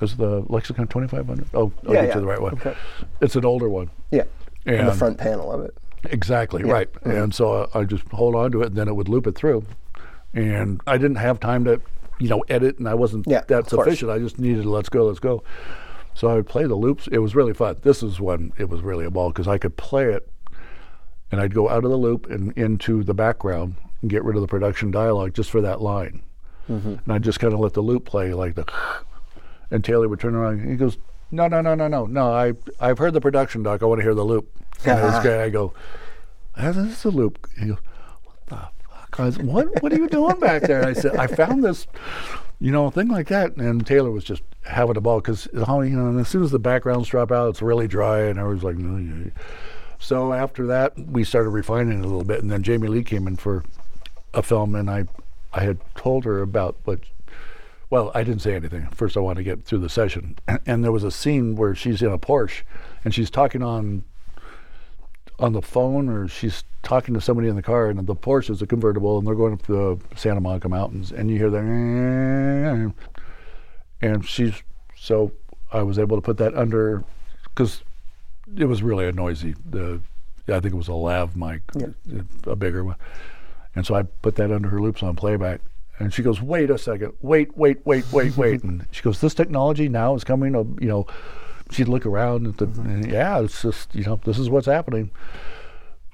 B: Is the Lexicon 2500? Oh, I'll
A: Yeah,
B: get
A: yeah.
B: you the right one.
A: Okay.
B: It's an older one.
A: Yeah. And the front panel of it.
B: Exactly right.
A: Mm-hmm.
B: And so I, I just hold on to it, and then it would loop it through. And I didn't have time to, you know, edit, and I wasn't
A: Yeah,
B: that
A: of course.
B: sufficient. I just needed to let's go, let's go. So I would play the loops. It was really fun. This is when it was really a ball because I could play it, and I'd go out of the loop and into the background and get rid of the production dialogue just for that line.
A: Mm-hmm.
B: And I'd just kind of let the loop play like the, and Taylor would turn around. And he goes, "No, no, no, no, no, no. I I've heard the production doc. I want to hear the loop." And this guy, I go, "This is a loop." He goes, "What the fuck? I was, what What are you doing back there?" And I said, "I found this." You know, thing like that, and Taylor was just having a ball because you know, and as soon as the backgrounds drop out, it's really dry, and I was like, no. So after that, we started refining it a little bit, and then Jamie Lee came in for a film, and I, I had told her about what. Well, I didn't say anything. First, I wanted to get through the session, and, and there was a scene where she's in a Porsche, and she's talking on on the phone, or she's talking to somebody in the car, and the Porsche is a convertible, and they're going up the Santa Monica Mountains, and you hear that, and she's so I was able to put that under because it was really a noisy. The I think it was a lav mic,
A: Yeah.
B: a bigger one, and so I put that under her loops on playback. And she goes, "Wait a second, wait, wait, wait, wait, wait." and she goes, "This technology now is coming. uh, You know." She'd look around, at the, and yeah, it's just you know, this is what's happening.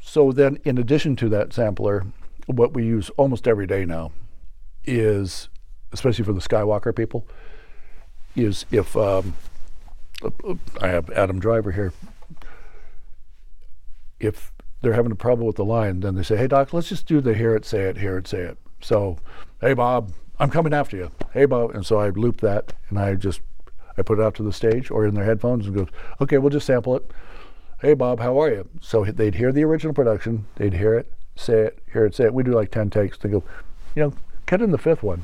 B: So then, in addition to that sampler, what we use almost every day now is, especially for the Skywalker people, is if um, I have Adam Driver here. If they're having a problem with the line, then they say, "Hey Doc, let's just do the hear it, say it, hear it, say it." So, hey Bob, I'm coming after you. Hey Bob, and so I loop that, and I just I put it out to the stage or in their headphones and goes, "Okay, we'll just sample it." "Hey Bob, how are you?" So they'd hear the original production, they'd hear it, say it, hear it, say it. We do like ten takes. They go, you know, cut in the fifth one.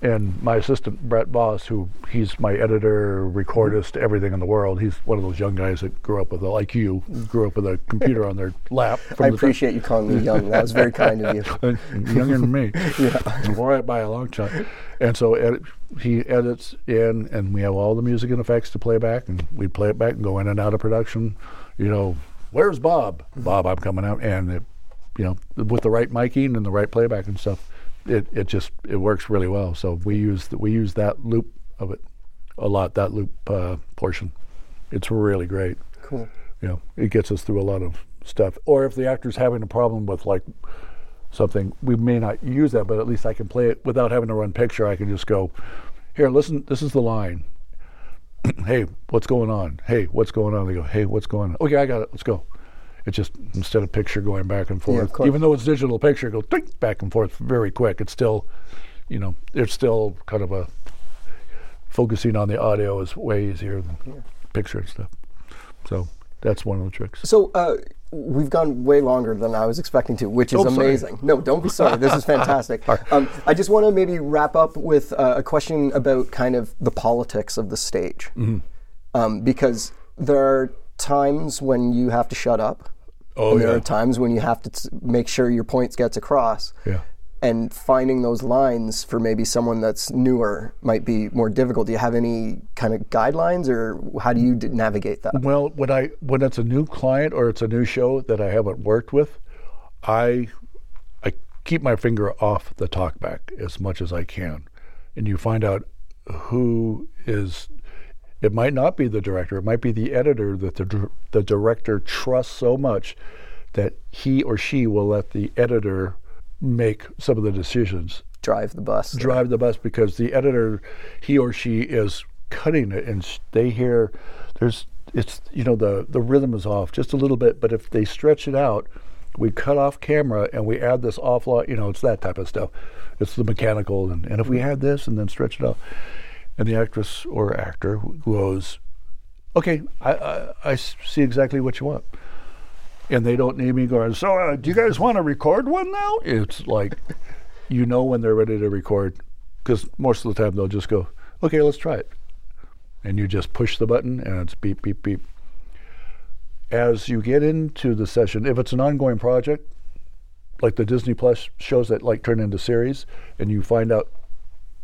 B: And my assistant Brett Boss, who he's my editor, recordist, everything in the world. He's one of those young guys that grew up with, a, like you, grew up with a computer on their lap.
A: I appreciate you calling me young. That was very kind of you.
B: Younger than me. yeah. Right by a long shot. And so edit, he edits in, and we have all the music and effects to play back, and we play it back and go in and out of production. You know, where's Bob? Bob, I'm coming out, and it, you know, with the right miking and the right playback and stuff it, it just it works really well. So we use the, we use that loop of it a lot. That loop uh, portion, it's really great.
A: Cool.
B: You know, it gets us through a lot of stuff. Or if the actor's having a problem with like something, we may not use that, but at least I can play it without having to run picture. I can just go, here, listen. This is the line. hey, what's going on? Hey, what's going on? They go, hey, what's going on? Okay, I got it. Let's go. It's just instead of picture going back and forth,
A: yeah,
B: even though it's digital picture, go back and forth very quick. It's still, you know, it's still kind of a focusing on the audio is way easier than yeah. picture and stuff. So that's one of the tricks.
A: So uh, we've gone way longer than I was expecting to, which is oh, amazing. Sorry. No, don't be sorry. this is fantastic. Um, I just want to maybe wrap up with uh, a question about kind of the politics of the stage, mm-hmm. um, because there are times when you have to shut up
B: Oh,
A: and there
B: yeah.
A: are times when you have to t- make sure your points gets across.
B: Yeah.
A: And finding those lines for maybe someone that's newer might be more difficult. Do you have any kind of guidelines, or how do you d- navigate that?
B: Well, when I when it's a new client or it's a new show that I haven't worked with, I I keep my finger off the talkback as much as I can, and you find out who is it might not be the director. It might be the editor that the, the director trusts so much that he or she will let the editor make some of the decisions.
A: Drive the bus.
B: Drive the bus because the editor, he or she is cutting it and they hear there's it's you know the the rhythm is off just a little bit but if they stretch it out we cut off camera and we add this off lot you know it's that type of stuff it's the mechanical and, and if we add this and then stretch it off and the actress or actor goes, "Okay, I, I, I see exactly what you want." And they don't need me going. So, uh, do you guys want to record one now? It's like, you know, when they're ready to record, because most of the time they'll just go, "Okay, let's try it," and you just push the button and it's beep beep beep. As you get into the session, if it's an ongoing project, like the Disney Plus shows that like turn into series, and you find out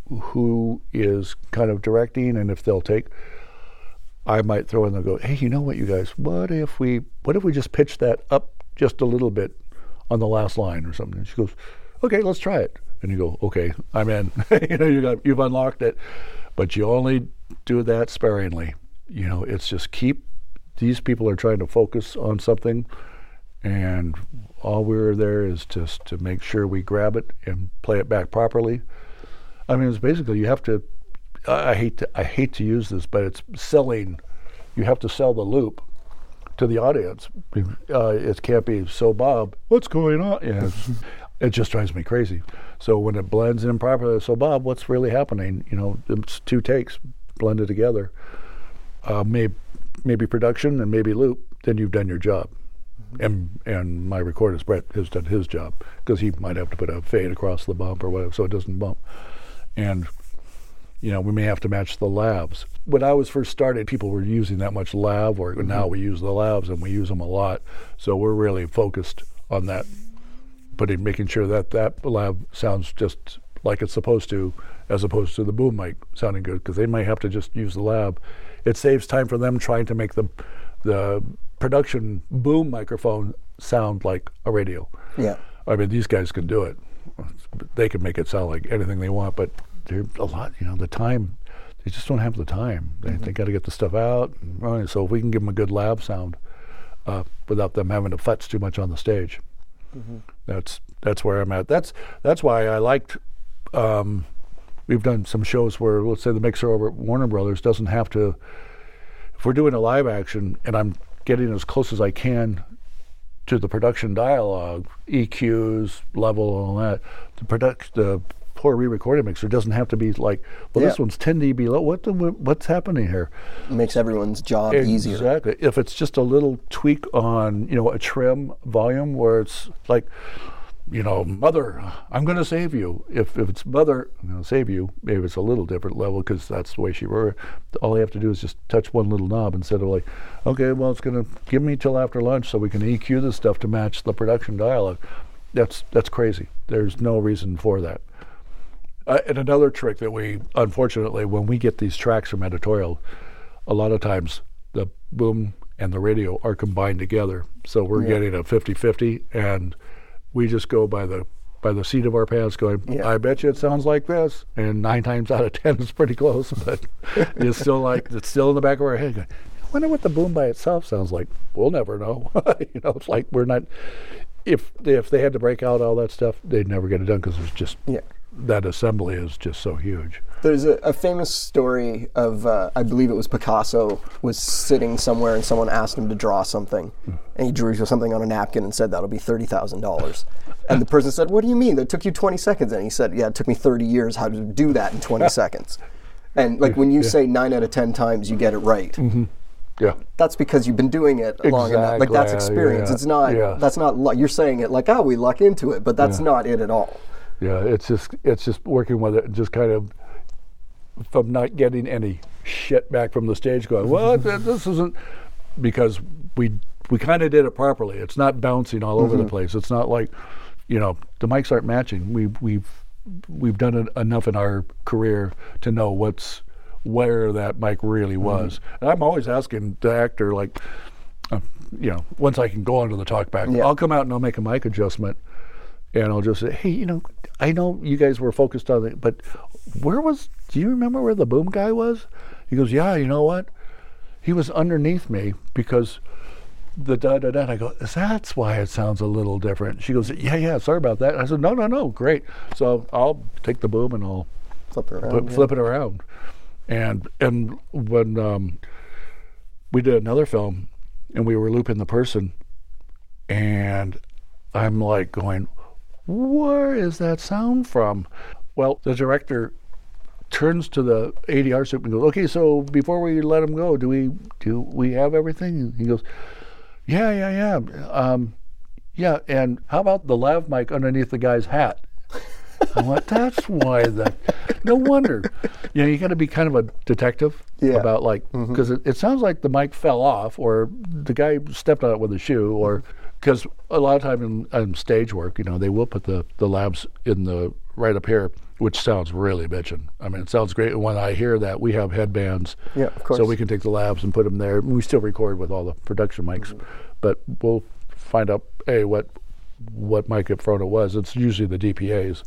B: who is kind of directing and if they'll take I might throw in and go, hey, you know what, you guys? What if we what if we just pitch that up just a little bit on the last line or something? And she goes, okay, let's try it. And you go, okay, I'm in. you know, you got you've unlocked it, but you only do that sparingly. You know, it's just keep these people are trying to focus on something, and all we're there is just to make sure we grab it and play it back properly I mean, it's basically you have to. I hate to I hate to use this, but it's selling. You have to sell the loop to the audience. Uh, it can't be so Bob. What's going on? Yeah, it just drives me crazy. So when it blends in properly, so Bob, what's really happening? You know, it's two takes blended together. Uh, maybe maybe production and maybe loop. Then you've done your job. And and my recordist Brett has done his job because he might have to put a fade across the bump or whatever so it doesn't bump and you know we may have to match the lavs. When I was first started, people were using that much lav, or mm-hmm. now we use the lavs and we use them a lot. So we're really focused on that, putting making sure that that lav sounds just like it's supposed to, as opposed to the boom mic sounding good, because they might have to just use the lav. It saves time for them trying to make the the production boom microphone sound like a radio.
A: Yeah.
B: I mean, these guys can do it they can make it sound like anything they want, but there's a lot, you know, the time, they just don't have the time. They, mm-hmm. they got to get the stuff out. Right, so if we can give them a good lav sound uh, without them having to futz too much on the stage, mm-hmm. that's that's where I'm at. That's that's why I liked. Um, we've done some shows where, let's say, the mixer over at Warner Brothers doesn't have to. If we're doing a live action and I'm getting as close as I can to the production dialogue, EQs, level, and all that. The product, the poor re-recording mixer doesn't have to be like, well, this one's 10 dB low. What the, what's happening here?
A: makes everyone's job easier.
B: Exactly. If it's just a little tweak on, you know, a trim volume where it's like, you know, mother, I'm going to save you. If, if it's mother, I'm going to save you, maybe it's a little different level because that's the way she wrote it. All I have to do is just touch one little knob instead of like, okay, well, it's going to give me till after lunch so we can EQ this stuff to match the production dialogue. That's, that's crazy. There's no reason for that. Uh, and another trick that we, unfortunately, when we get these tracks from editorial, a lot of times the boom and the radio are combined together. So we're
A: Yeah.
B: getting a 50-50 and we just go by the by the seat of our pants going,
A: Yeah.
B: I bet you it sounds like this. And nine times out of ten it's pretty close, but it's still like it's still in the back of our head going, I wonder what the boom by itself sounds like. We'll never know. you know, it's like we're not if if they had to break out all that stuff, they'd never get it done because there's just
A: Yeah.
B: That assembly is just so huge.
A: There's a, a famous story of, uh, I believe it was Picasso, was sitting somewhere and someone asked him to draw something. And he drew something on a napkin and said, that'll be $30,000. And the person said, What do you mean? That took you 20 seconds. And he said, Yeah, it took me 30 years how to do that in 20 seconds. And like when you say nine out of 10 times you get it right,
B: Yeah.
A: that's because you've been doing it long enough. Like that's experience.
B: yeah,
A: It's not,
B: yeah.
A: that's not luck. You're saying it like, oh, we luck into it, but that's not it at all.
B: Yeah, it's just it's just working with it just kind of from not getting any shit back from the stage going, well, this isn't because we we kind of did it properly. It's not bouncing all over the place. It's not like, you know, the mics aren't matching. We we've we've done it enough in our career to know what's where that mic really was. And I'm always asking the actor like uh, you know, once I can go onto the talkback,
A: Yeah.
B: I'll come out and I'll make a mic adjustment and I'll just say, hey, you know, I know you guys were focused on it, but where was, do you remember where the boom guy was? He goes, yeah, you know what? He was underneath me because the da da da. And I go, that's why it sounds a little different. She goes, yeah, yeah, sorry about that. I said, no, no, no, great. So I'll take the boom and I'll
A: Flip it around.
B: put,
A: yeah.
B: flip it around. And and when um, we did another film, and we were looping the person, and I'm like going, where is that sound from? Well, the director turns to the ADR supe and goes, okay, so before we let him go, do we do we have everything? And he goes, yeah, yeah, yeah, um, yeah. And how about the lav mic underneath the guy's hat? I went, that's why that. No wonder. You know, you got to be kind of a detective
A: Yeah.
B: about like because it, it sounds like the mic fell off or the guy stepped on it with a shoe or because a lot of time in, in stage work, you know, they will put the the lavs in the right up here, which sounds really bitchin'. I mean, it sounds great. And when I hear that, we have headbands,
A: Yeah, of course.
B: so we can take the lavs and put them there. We still record with all the production mics, mm-hmm. but we'll find out a what what mic up front it was. It's usually the DPA's,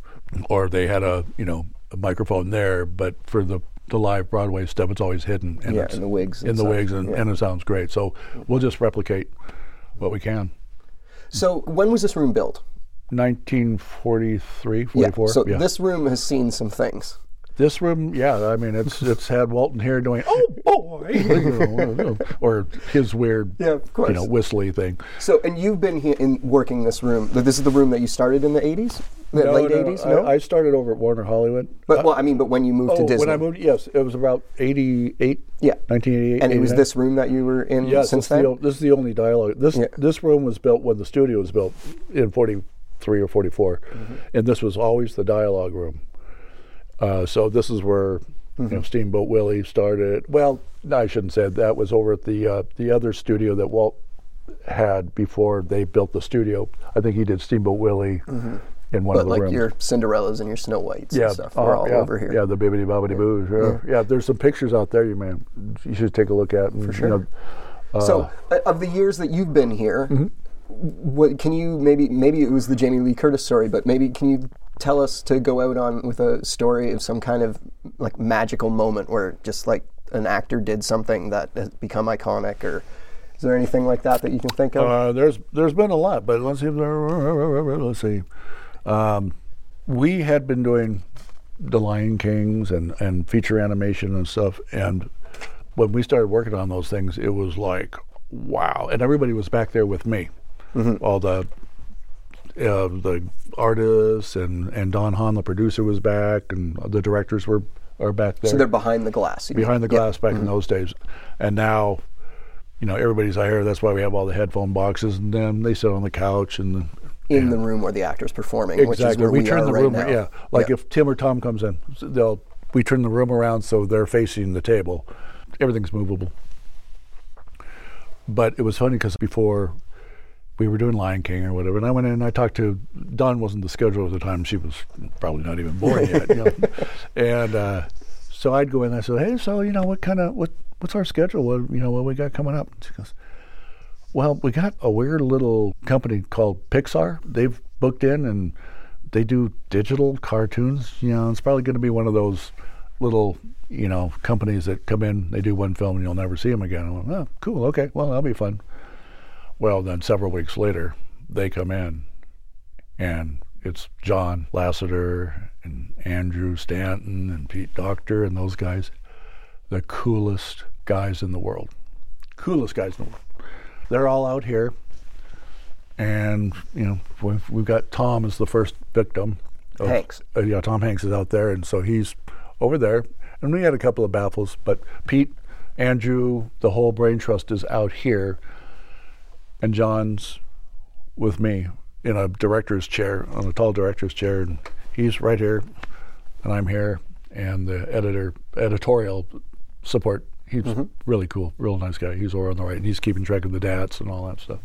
B: or they had a you know a microphone there, but for the the live Broadway stuff, it's always hidden. And
A: Yeah, in the wigs
B: in the wigs, and,
A: yeah.
B: and it sounds great. So we'll just replicate what we can.
A: So when was this room built?
B: 1943,
A: Yeah.
B: 44.
A: So
B: yeah.
A: this room has seen some things.
B: This room, yeah, I mean, it's it's had Walton here doing, oh boy, or his weird,
A: Yeah, of course.
B: you know, whistly thing.
A: So and you've been here in working this room. This is the room that you started in the 80s, the late 80s. No,
B: I, I started over at Warner Hollywood.
A: but well, I mean, but when you moved
B: oh,
A: to Disney,
B: when I moved, yes, it was about 88,
A: yeah,
B: 1988.
A: and it was this room that you were in
B: Yes,
A: since
B: this, is the,
A: then.
B: this is the only dialogue. This
A: Yeah.
B: this room was built when the studio was built in 43 or 44,
A: Mm-hmm.
B: and this was always the dialogue room. Uh, so this is where
A: Mm-hmm.
B: know Steamboat Willie started. Well, no, I shouldn't say that was over at the uh, the other studio that Walt had before they built the studio. I think he did Steamboat Willie in one
A: Mm-hmm. but
B: of the
A: like
B: rooms.
A: your Cinderellas and your Snow Whites
B: yeah,
A: and stuff
B: uh,
A: were all
B: yeah,
A: over here.
B: Yeah, the bibbity bobbity boos. Yeah. yeah, there's some pictures out there, you man. You should take a look at. And, For
A: sure.
B: You know,
A: so, uh, of the years that you've been here,
B: Mm-hmm.
A: what can you maybe maybe it was the Jamie Lee Curtis story, but maybe can you tell us to go out on with a story of some kind of like magical moment where just like an actor did something that has become iconic, or is there anything like that that you can think of?
B: Uh, there's there's been a lot, but let's see. Let's see. Um, we had been doing the Lion Kings and and feature animation and stuff, and when we started working on those things, it was like wow, and everybody was back there with me. All the uh, the artists and and Don Hahn, the producer, was back, and the directors were are back there.
A: So they're behind the glass. mean?
B: behind the glass back in those days, and now, you know, everybody's out here. That's why we have all the headphone boxes, and then they sit on the couch and.
A: in the room where the actor's performing, which is
B: Exactly. we,
A: we,
B: turn the
A: right
B: room.
A: now.
B: Yeah. Like
A: Yeah.
B: if Tim or Tom comes in, they'll we turn the room around so they're facing the table. Everything's movable. But it was funny because before we were doing Lion King or whatever, and I went in and I talked to Dawn. wasn't the schedule at the time. She was probably not even born yet. You know? And uh, so I'd go in. and I said, "Hey, so you know what kind of what what's our schedule? What you know what we got coming up?" And she goes, well, we got a weird little company called Pixar. They've booked in and they do digital cartoons. You know, it's probably going to be one of those little, you know, companies that come in, they do one film and you'll never see them again. I went, oh, cool, okay, well, that'll be fun. Well, then several weeks later, they come in and it's John Lasseter and Andrew Stanton and Pete Docter and those guys, the coolest guys in the world. Coolest guys in the world they're all out here, and you know we've, we've got Tom as the first victim. of-
A: Hanks.
B: Uh, yeah, Tom Hanks is out there, and so he's over there. And we had a couple of baffles, but Pete, Andrew, the whole brain trust is out here, and John's with me in a director's chair, on a tall director's chair, and he's right here, and I'm here, and the editor, editorial support. He's mm-hmm. really cool, real nice guy. He's over on the right, and he's keeping track of the dats and all that stuff.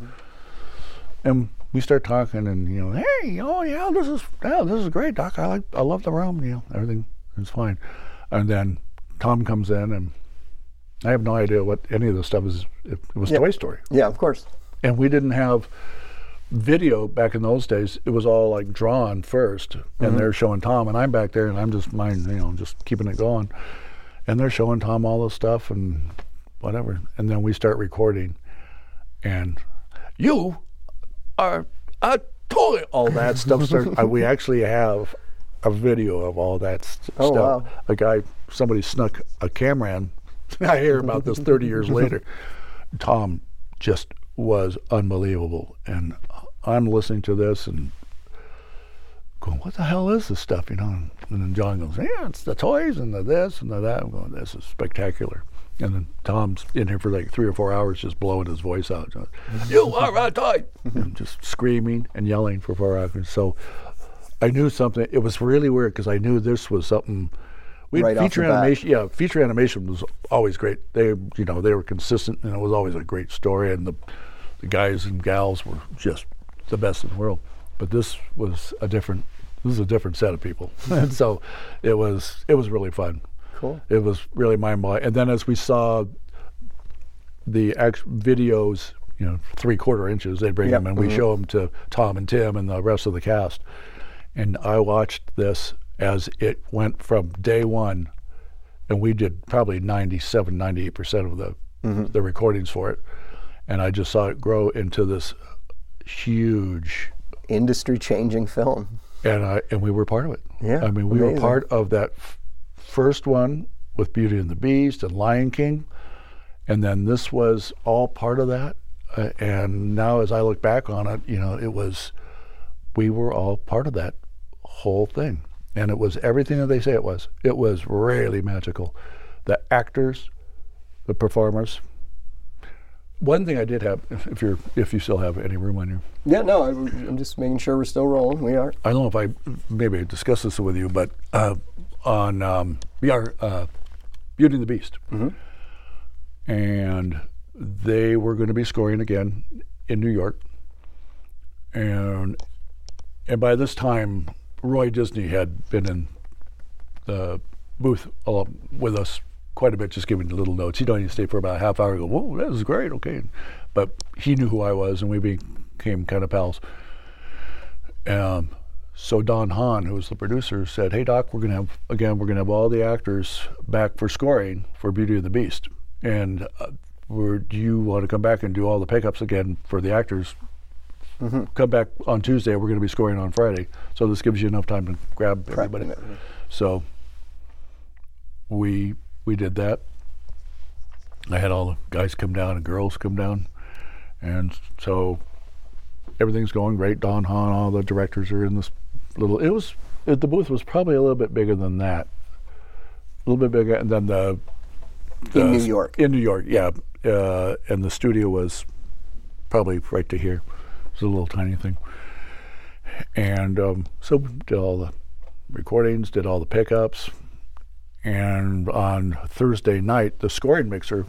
B: And we start talking, and you know, hey, oh yeah, this is yeah, this is great, Doc. I like, I love the room. You know, everything is fine. And then Tom comes in, and I have no idea what any of this stuff is. It, it was. Toy Story
A: Yeah, of course.
B: And we didn't have video back in those days. It was all like drawn 1st and they're showing Tom, and I'm back there, and I'm just mine, you know, just keeping it going, and they're showing Tom all this stuff and whatever, and then we start recording, and you are a toy. All that stuff starts. uh, we actually have a video of all that st-
A: Oh,
B: stuff.
A: wow.
B: A guy, somebody snuck a camera in. I hear about this 30 years later. Tom just was unbelievable. And I'm listening to this and going, what the hell is this stuff? You know, and then John goes, yeah, it's the toys and the this and the that. I'm going, this is spectacular. And then Tom's in here for like three or four hours just blowing his voice out. You are a toy! and just screaming and yelling for four hours. So I knew something. It was really weird because I knew this was something. We
A: Right
B: feature
A: the bat.
B: animation. Yeah, feature animation was always great. They, you know, they were consistent, and it was always a great story. And the, the guys and gals were just the best in the world. But this was a different. This is a different set of people, and so it was. It was really fun.
A: Cool.
B: It was really mind blowing. And then as we saw the act- videos, you know, three quarter inches, they'd bring
A: Yep.
B: them and we mm-hmm. show them to Tom and Tim and the rest of the cast. And I watched this as it went from day one, and we did probably 97, 98% of the, the recordings for it. And I just saw it grow into this huge
A: Industry changing film.
B: and I and we were part of it.
A: Yeah,
B: I mean, we
A: amazing.
B: were part of that f- first one with Beauty and the Beast and Lion King, and then this was all part of that. Uh, and now, as I look back on it, you know, it was we were all part of that whole thing, and it was everything that they say it was. It was really magical. The actors, the performers. One thing I did have, if you're if you still have any room on your
A: Yeah, no, I, I'm just making sure we're still rolling. We are.
B: I don't know if I maybe discussed this with you, but uh, on um, we are uh, Beauty and the Beast, and they were going to be scoring again in New York, and and by this time Roy Disney had been in the booth along with us quite a bit, just giving little notes. He'd only stay for about a half hour. And go, whoa, that was great, okay, but he knew who I was, and we became kind of pals. Um, so Don Hahn, who was the producer, said, "Hey Doc, we're gonna have again, we're gonna have all the actors back for scoring for Beauty and the Beast, and uh, do you want to come back and do all the pickups again for the actors? Come back on Tuesday. We're going to be scoring on Friday, so this gives you enough time to grab everybody."
A: it.
B: So we we did that. I had all the guys come down and girls come down, and so everything's going great. Don Hahn, all the directors are in this little. It was it, the booth was probably a little bit bigger than that, a little bit bigger, and then the, the
A: In New York.
B: In New York, yeah, uh, and the studio was probably right to here. It was a little tiny thing, and um, so did all the recordings, did all the pickups, and on Thursday night, the scoring mixer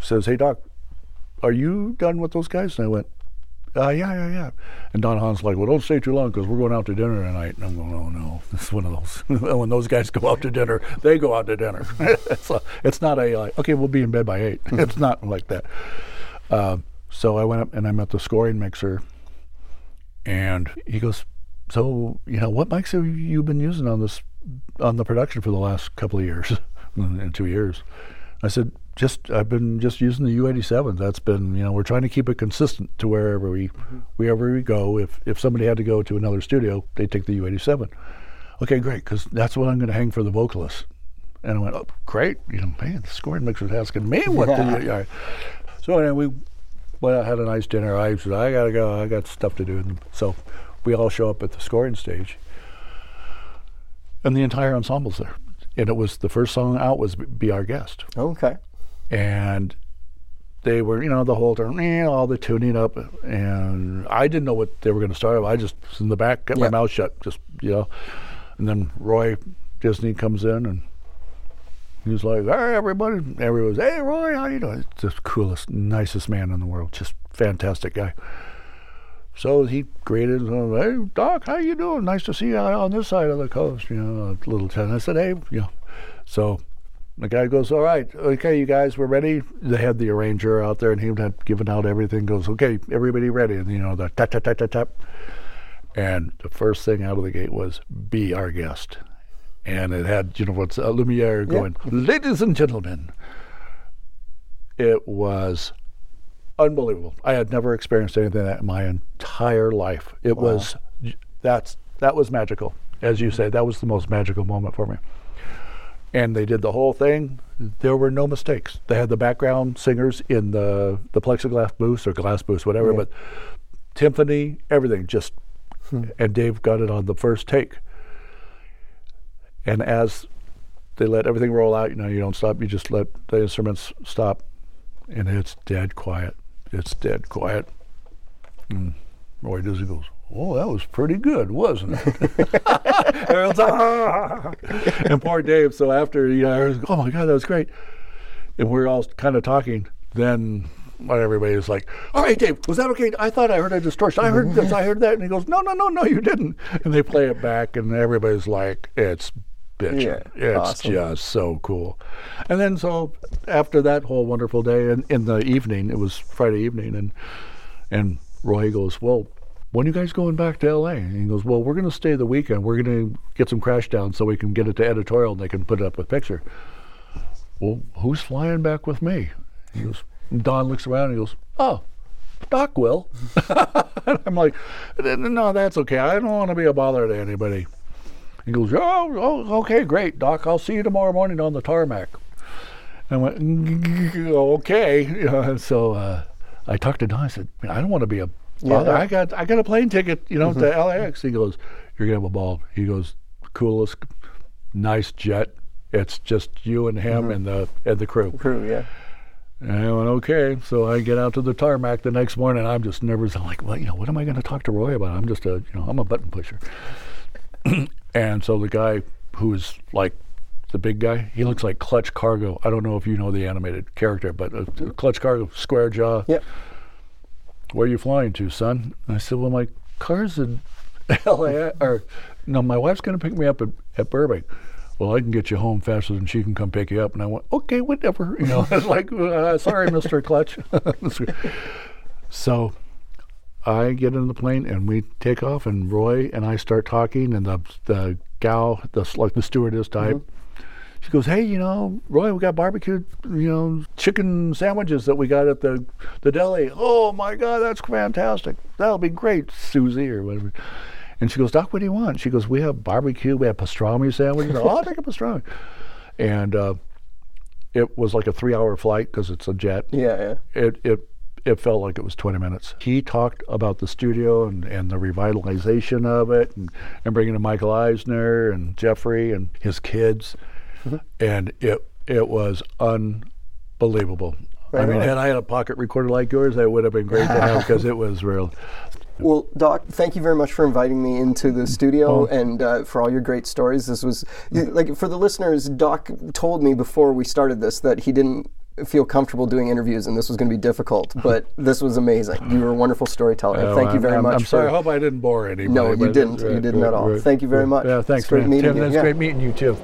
B: says, "Hey Doc, are you done with those guys?" And I went, uh, "Yeah, yeah, yeah." And Don Hahn's like, "Well, don't stay too long because we're going out to dinner tonight." And I'm going, "Oh no, this is one of those. when those guys go out to dinner, they go out to dinner. it's, a, it's not a like, okay, we'll be in bed by 8 it's not like that." Uh, so I went up and I met the scoring mixer, and he goes, "So you know, what mics have you been using on this on the production for the last couple of years, in two years?" I said, "Just I've been just using the U87. That's been you know we're trying to keep it consistent to wherever we wherever we go. If if somebody had to go to another studio, they take the U87. Okay, great, because that's what I'm going to hang for the vocalist." And I went, "Oh, great! You know, man, the scoring mixer's asking me what to do." All right. So anyway, we well, I had a nice dinner. I said, I gotta go. I got stuff to do. And so we all show up at the scoring stage, and the entire ensemble's there. And it was the first song out was "Be Our Guest,"
A: Okay.
B: and they were, you know, the whole time, eh, all the tuning up, and I didn't know what they were going to start. I just was in the back, kept
A: Yeah.
B: my mouth shut, just you know. And then Roy Disney comes in and. He was like, "Hey, everybody!" Everyone was, "Hey, Roy, how you doing?" It's the coolest, nicest man in the world. Just fantastic guy. So he greeted, "Hey, Doc, how you doing? Nice to see you on this side of the coast." You know, a little town. I said, "Hey, you know." So the guy goes, "All right, okay, you guys, we're ready." They had the arranger out there, and he had given out everything. Goes, "Okay, everybody ready?" And you know, the tap tap tap tap tap. And the first thing out of the gate was, "Be our guest." And it had you know what's uh, Lumiere going, ladies and gentlemen. It was unbelievable. I had never experienced anything like that in my entire life. It was that's that was magical, as you say. That was the most magical moment for me. And they did the whole thing. There were no mistakes. They had the background singers in the the plexiglass booths or glass booths, whatever.
A: Yeah.
B: But timpani, everything just. And Dave got it on the first take. And as they let everything roll out, you know, you don't stop, you just let the instruments stop. And it's dead quiet. It's dead quiet. And Roy Disney goes, Oh, that was pretty good, wasn't it? "Ah." And poor Dave, so after, you know, oh my God, that was great. And we're all kind of talking. Then everybody was like, all right, Dave, was that okay? I thought I heard a distortion. I heard this, I heard that. And he goes, no, no, no, no, you didn't. And they play it back, and everybody's like, it's bitching.
A: Yeah,
B: it's
A: awesome.
B: just so cool. And then so after that whole wonderful day, and in the evening, it was Friday evening, and and Roy goes, well, when are you guys going back to LA? And he goes, well, we're going to stay the weekend. We're going to get some crash down so we can get it to editorial and they can put it up with picture. Well, who's flying back with me? He goes, Don looks around and he goes, oh, Doc will. and I'm like, no, that's okay. I don't want to be a bother to anybody. He goes, oh, oh, okay, great, Doc. I'll see you tomorrow morning on the tarmac. And I went, "Mm, okay. You know, and so uh, I talked to Don. I said, I don't want to be a bother. I got I got a plane ticket, you know, to LAX. He goes, you're gonna have a ball. He goes, coolest, nice jet. It's just you and him and the and the crew.
A: Crew, yeah.
B: And I went, okay. So I get out to the tarmac the next morning. I'm just nervous. I'm like, well, you know, what am I going to talk to Roy about? I'm just a, you know, I'm a button pusher. and so the guy who's like the big guy, he looks like Clutch Cargo. I don't know if you know the animated character, but uh, Clutch Cargo, square jaw.
A: Yep.
B: Where are you flying to, son? And I said, well, my car's in LA, or no, my wife's going to pick me up at, at Burbank. Well, I can get you home faster than she can come pick you up. And I went, okay, whatever. You know, it's like, uh, sorry, Mr. Clutch. so I get in the plane and we take off, and Roy and I start talking, and the the gal, the like the stewardess type, she goes, "Hey, you know, Roy, we got barbecued, you know, chicken sandwiches that we got at the the deli. Oh my God, that's fantastic. That'll be great, Susie or whatever." And she goes, "Doc, what do you want?" She goes, "We have barbecue. We have pastrami sandwiches. oh, I'll take a pastrami." And uh, it was like a three-hour flight because it's a jet
A: Yeah, yeah.
B: it it it felt like it was 20 minutes. He talked about the studio and, and the revitalization of it and, and bringing in Michael Eisner and Jeffrey and his kids. Mm-hmm. And it, it was unbelievable. Right I mean, had I had a pocket recorder like yours, that would have been great to have because it was real.
A: Well, Doc, thank you very much for inviting me into the studio oh. and uh, for all your great stories. This was like for the listeners. Doc told me before we started this that he didn't feel comfortable doing interviews and this was going to be difficult, but this was amazing. You were a wonderful storyteller. Oh, Thank you very
B: I'm,
A: much.
B: I'm sorry. I hope I didn't bore anybody.
A: No, you didn't. you uh, didn't at all. Thank you very much.
B: Yeah, thanks,
A: it's great
B: man.
A: meeting
B: Tim,
A: you.
B: It's
A: yeah.
B: great meeting you too.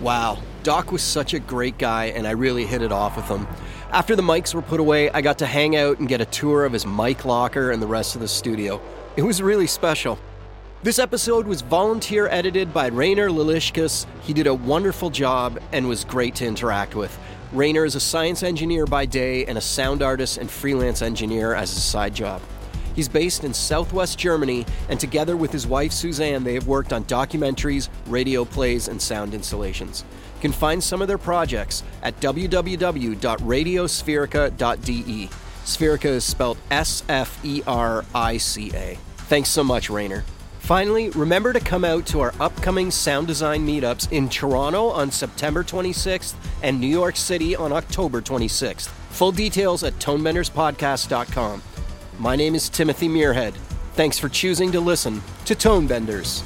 A: Wow, Doc was such a great guy, and I really hit it off with him. After the mics were put away, I got to hang out and get a tour of his mic locker and the rest of the studio. It was really special. This episode was volunteer edited by Rainer Lilishkas. He did a wonderful job and was great to interact with. Rainer is a science engineer by day and a sound artist and freelance engineer as a side job. He's based in southwest Germany, and together with his wife Suzanne, they have worked on documentaries, radio plays, and sound installations. You can find some of their projects at www.radiosferica.de. Sferica is spelled S F E R I C A. Thanks so much, Rainer. Finally, remember to come out to our upcoming sound design meetups in Toronto on September 26th and New York City on October 26th. Full details at tonebenderspodcast.com. My name is Timothy Muirhead. Thanks for choosing to listen to Tonebenders.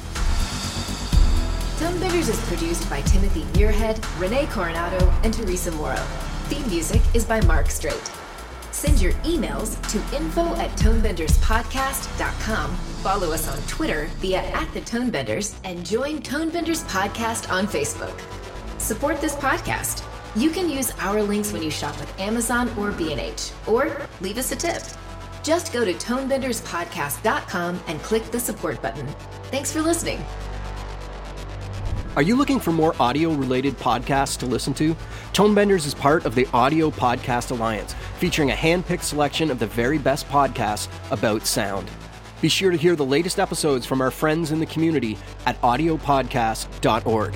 C: Tonebenders is produced by Timothy Muirhead, Rene Coronado, and Teresa Morrow. Theme music is by Mark Straight. Send your emails to info at tonebenderspodcast.com. Follow us on Twitter via at the Tonebenders and join Tonebenders Podcast on Facebook. Support this podcast. You can use our links when you shop with Amazon or B&H, or leave us a tip. Just go to tonebenderspodcast.com and click the support button. Thanks for listening.
A: Are you looking for more audio related podcasts to listen to? Tonebenders is part of the Audio Podcast Alliance, featuring a hand picked selection of the very best podcasts about sound. Be sure to hear the latest episodes from our friends in the community at audiopodcast.org.